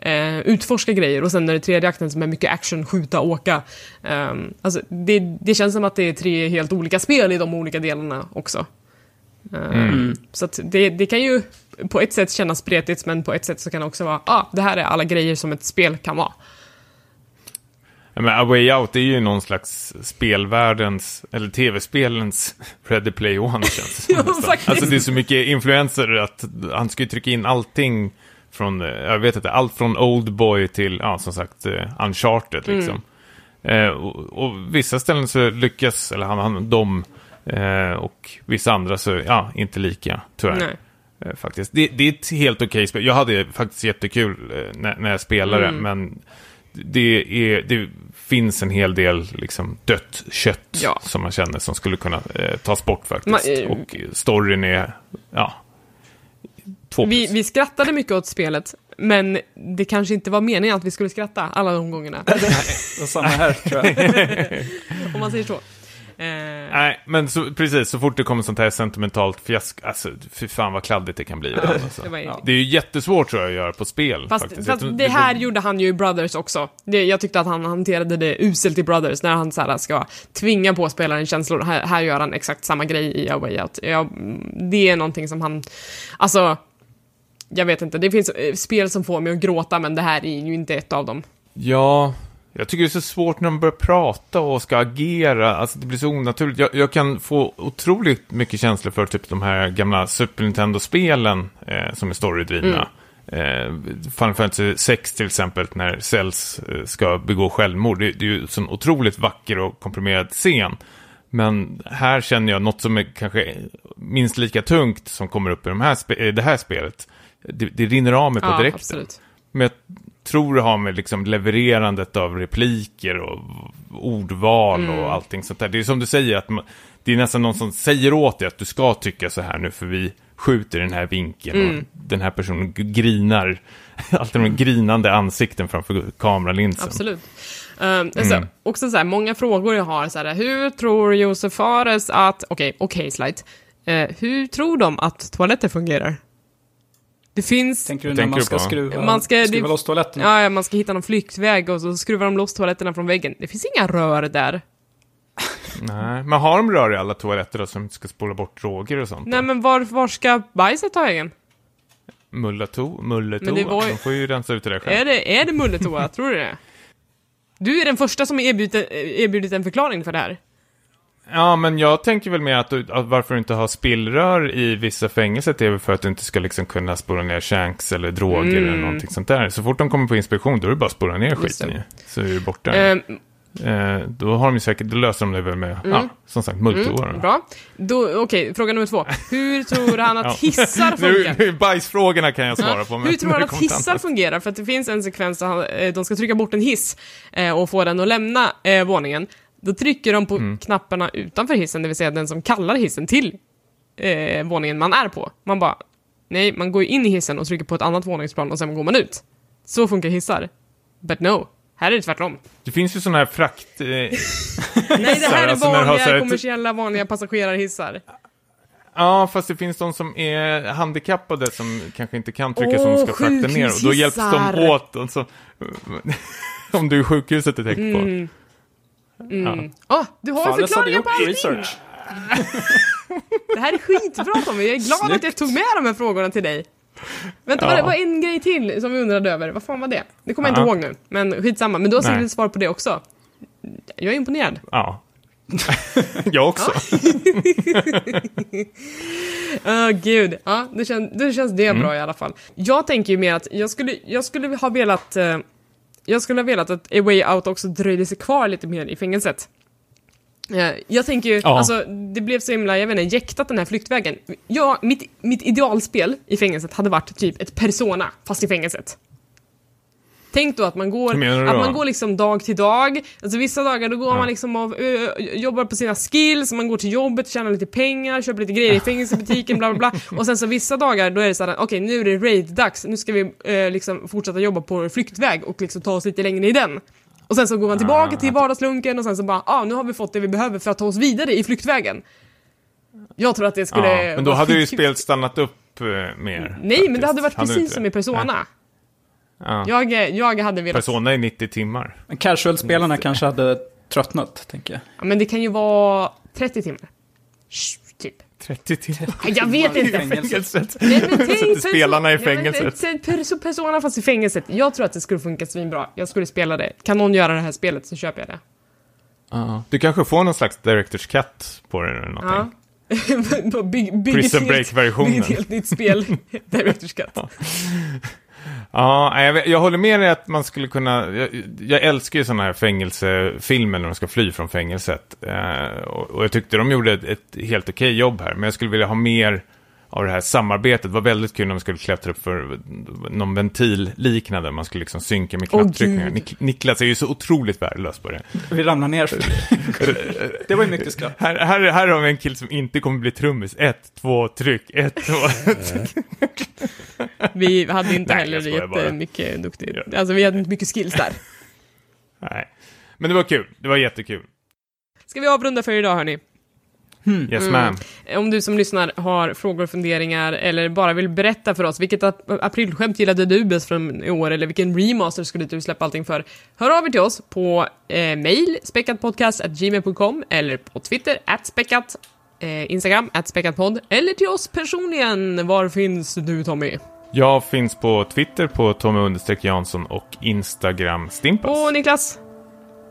uh, utforska grejer. Och sen är det tredje akten som är mycket action, skjuta, åka. Um, alltså, det, det känns som att det är tre helt olika spel i de olika delarna också. Mm. Så att det, det kan ju på ett sätt kännas spretigt, men på ett sätt så kan det också vara, ah, det här är alla grejer som ett spel kan vara. Ja, men A Way Out är ju någon slags spelvärldens, eller tv-spelens Ready Play One känns det ja, Alltså det är så mycket influenser att han ska ju trycka in allting från, jag vet inte, allt från Oldboy till, ja som sagt, uh, Uncharted liksom. Mm. Eh, och, och, vissa ställen så lyckas, eller han, han de, eh, och vissa andra så, ja, inte lika, tyvärr. Nej. Eh, faktiskt. Det, det, är ett helt okej okay spel. Jag hade faktiskt jättekul eh, när, när jag spelade, mm. men det, är, det finns en hel del liksom, dött kött ja. som man känner som skulle kunna eh, tas bort faktiskt. Man, eh, och storyn är, ja, två vi, vi skrattade mycket åt spelet, men det kanske inte var meningen att vi skulle skratta alla de gångerna. Nej, samma här tror jag. Om man säger så. Eh... Nej, men så, precis, så fort det kommer sånt här sentimentalt fjäsk, alltså fy fan vad kladdigt det kan bli. Alltså. det, ja. det är ju jättesvårt tror jag att göra på spel. Fast, faktiskt. fast det här det... gjorde han ju i Brothers också. Det, jag tyckte att han hanterade det uselt i Brothers, när han så här, ska tvinga på spelaren känslor. Här, här gör han exakt samma grej i A Way Out. Ja, det är någonting som han, alltså, jag vet inte, det finns eh, spel som får mig att gråta, men det här är ju inte ett av dem. Ja, jag tycker det är så svårt när de börjar prata och ska agera. Alltså det blir så onaturligt. Jag, jag kan få otroligt mycket känslor för typ de här gamla Super Nintendo-spelen eh, som är storydrivna. Mm. Eh, Final Fantasy 6 till exempel, när Cells eh, ska begå självmord. Det, det är ju en sån otroligt vacker och komprimerad scen. Men här känner jag något som är kanske minst lika tungt som kommer upp i de här det här spelet. Det, det rinner av mig på ja, direkten. Absolut. Men jag tror det har med liksom levererandet av repliker och ordval mm. och allting sånt där. Det är som du säger, att man, det är nästan någon som säger åt dig att du ska tycka så här nu, för vi skjuter den här vinkeln Mm. och den här personen grinar. Alltid de grinande ansikten framför kameralinsen. Absolut. Um, alltså, Mm. också så här, många frågor jag har, så här, hur tror Josef Fares att, okej, okej Slight, Eh, hur tror de att toaletter fungerar? Det finns, Tänker du när Tänker man du ska på? skruva, Man ska- skruva det- loss toaletterna? ja, ja, man ska hitta någon flyktväg och så skruvar de loss toaletterna från väggen. Det finns inga rör där. Nej, men har de rör i alla toaletter då, som inte ska spola bort droger och sånt? Nej då? men var, var ska bajset ta vägen? Mullato, Men mulletoa, var de får ju rensa ut det där själv. Är det, är det mulletoa? Tror du det? Du är den första som erbjudit, erbjudit en förklaring för det här. Ja, men jag tänker väl mer att, du, att varför du inte har spillrör i vissa fängelser det är väl för att du inte ska liksom kunna spola ner shanks eller droger Mm. eller någonting sånt där. Så fort de kommer på inspektion då är det bara att spola ner skiten i. Så är det borta. Ehm, Eh, då har de ju säkert, då löser de det väl med, ja, som sagt, mulltoa mm, bra. Då, Okej, fråga nummer två. Hur tror han Ja. att hissar Nu, funkar? nu, bajsfrågorna kan jag svara på. Men Hur tror han att hissar annat- fungerar? För att det finns en sekvens där han, eh, de ska trycka bort en hiss eh, och få den att lämna eh, våningen. Då trycker de på Mm. knapparna utanför hissen, det vill säga den som kallar hissen till eh, våningen man är på. Man bara, nej, man går in i hissen och trycker på ett annat våningsplan och sen går man ut. Så funkar hissar. But no, här är det tvärtom. Det finns ju sådana här frakt... Eh, Nej, det här är alltså vanliga här kommersiella vanliga passagerarhissar. ja, fast det finns de som är handikappade som kanske inte kan trycka som Åh, de ska frakta ner. Och då hjälps de åt. Och så, om du är sjukhuset du tänker på. Mm. Mm. Åh, du har hade förklaringar på allting! research. Det här är skitbra Tommy, jag är glad att jag tog med de här frågorna till dig. Vänta, Ja. var det var en grej till som vi undrade över. Vad fan var det? Det kommer jag inte Ja. ihåg nu, men skitsamma. Men du har säkert ett svar på det också. Jag är imponerad. Ja. jag också. Åh gud, ja, det, kän, det känns det bra i alla fall. Jag tänker ju mer att jag skulle, jag skulle ha velat, eh, jag skulle ha velat att A Way Out också dröjde sig kvar lite mer i fängelset. Eh, Jag tänker ju, Ja. alltså det blev så himla, jag vet inte, jäktat den här flyktvägen. Ja, mitt, mitt idealspel i fängelset hade varit typ ett Persona, fast i fängelset. Tänk då att man går, att man går liksom dag till dag. Alltså vissa dagar då går Ja. man liksom och ö, jobbar på sina skills, man går till jobbet, tjänar lite pengar, köper lite grejer i fängelsebutiken, bla bla bla. Och sen så vissa dagar då är det såhär, okej nu är det raid-dags, nu ska vi eh, liksom fortsätta jobba på flyktväg och liksom ta oss lite längre i den. Och sen så går man tillbaka Ah. till vardagslunken och sen så bara, ah, nu har vi fått det vi behöver för att ta oss vidare i flyktvägen. Jag tror att det skulle... Ja, men då hade ju spelet stannat upp eh, mer. Nej, men det faktiskt. hade varit Hade precis som i Persona. Ja. Jag, jag hade velat... Persona är 90 timmar. Men casual-spelarna kanske hade tröttnat, tänker jag. Ja, men det kan ju vara 30 timmar. Typ. 30 timmar. Jag vet I inte. fängelset. Nej, men tänk Sätter perso- spelarna i Nej, men fängelset. perso- Persona fast i fängelset. Jag tror att det skulle funka svinbra. Jag skulle spela det. Kan någon göra det här spelet så köper jag det. Du kanske får någon slags Directors Cut på det eller någonting. Ja. bygg, bygg Prison Break-versionen. Bygg ett helt nytt spel. Director's Cut. Ja, jag, jag håller med dig att man skulle kunna... Jag, jag älskar ju sådana här fängelsefilmer när de ska fly från fängelset. Eh, och, och jag tyckte de gjorde ett, ett helt okej jobb här. Men jag skulle vilja ha mer av det här samarbetet. Det var väldigt kul när man skulle klättra upp för någon ventil liknande. Man skulle liksom synka med knapptryckningar. gud. Nik- Niklas är ju så otroligt värdelös på det. Vi ramlar ner. det var ju mycket skratt. Här, här, här har vi en kille som inte kommer bli trummis. Ett, två, tryck, ett, två. Vi hade inte Nej, heller skojar bara. jättemycket duktigt. Alltså vi hade inte mycket skills där. nej. Men det var kul. Det var jättekul. Ska vi avrunda för idag hörni? Yes, Mm. ma'am. Om du som lyssnar har frågor och funderingar eller bara vill berätta för oss vilket ap- aprilskämt gillade du bäst från i år eller vilken remaster skulle du släppa allting för? Hör av er till oss på eh, mail speckatpodcast@gmail.com eller på Twitter @speckat eh, Instagram @speckatpodd eller till oss personligen. Var finns du Tommy? Jag finns på Twitter på Tommy Jansson och Instagram Stimpas. Och Niklas?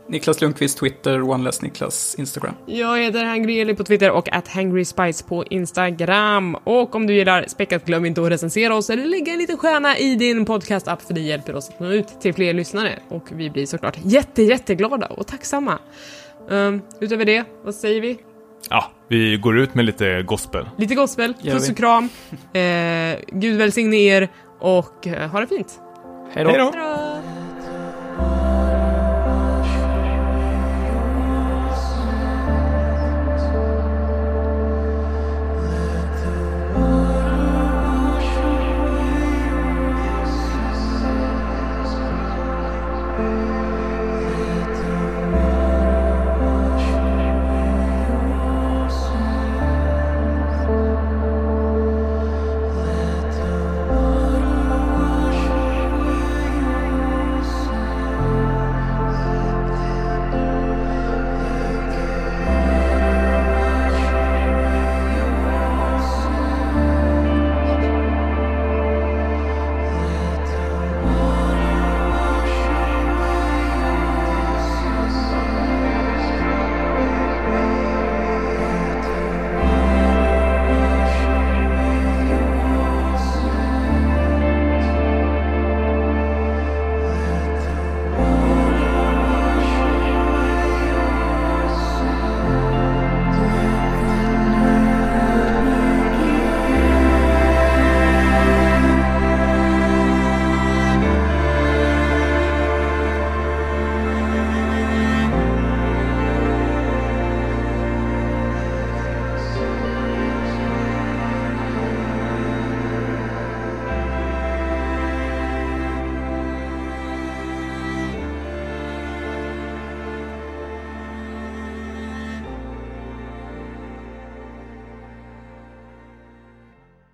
Niklas Lundqvist, Twitter, OneLess Niklas, Instagram. Jag heter HangryEli på Twitter och at HangrySpice på Instagram. Och om du gillar Späckat, glöm inte att recensera oss eller lägga en liten stjärna i din podcast-app för det hjälper oss att nå ut till fler lyssnare. Och vi blir såklart jätte, jätteglada och tacksamma. Um, utöver det, vad säger vi? Ja, vi går ut med lite gospel. Lite gospel, puss och kram. Eh, Gud välsigne er och eh, ha det fint. Hej då!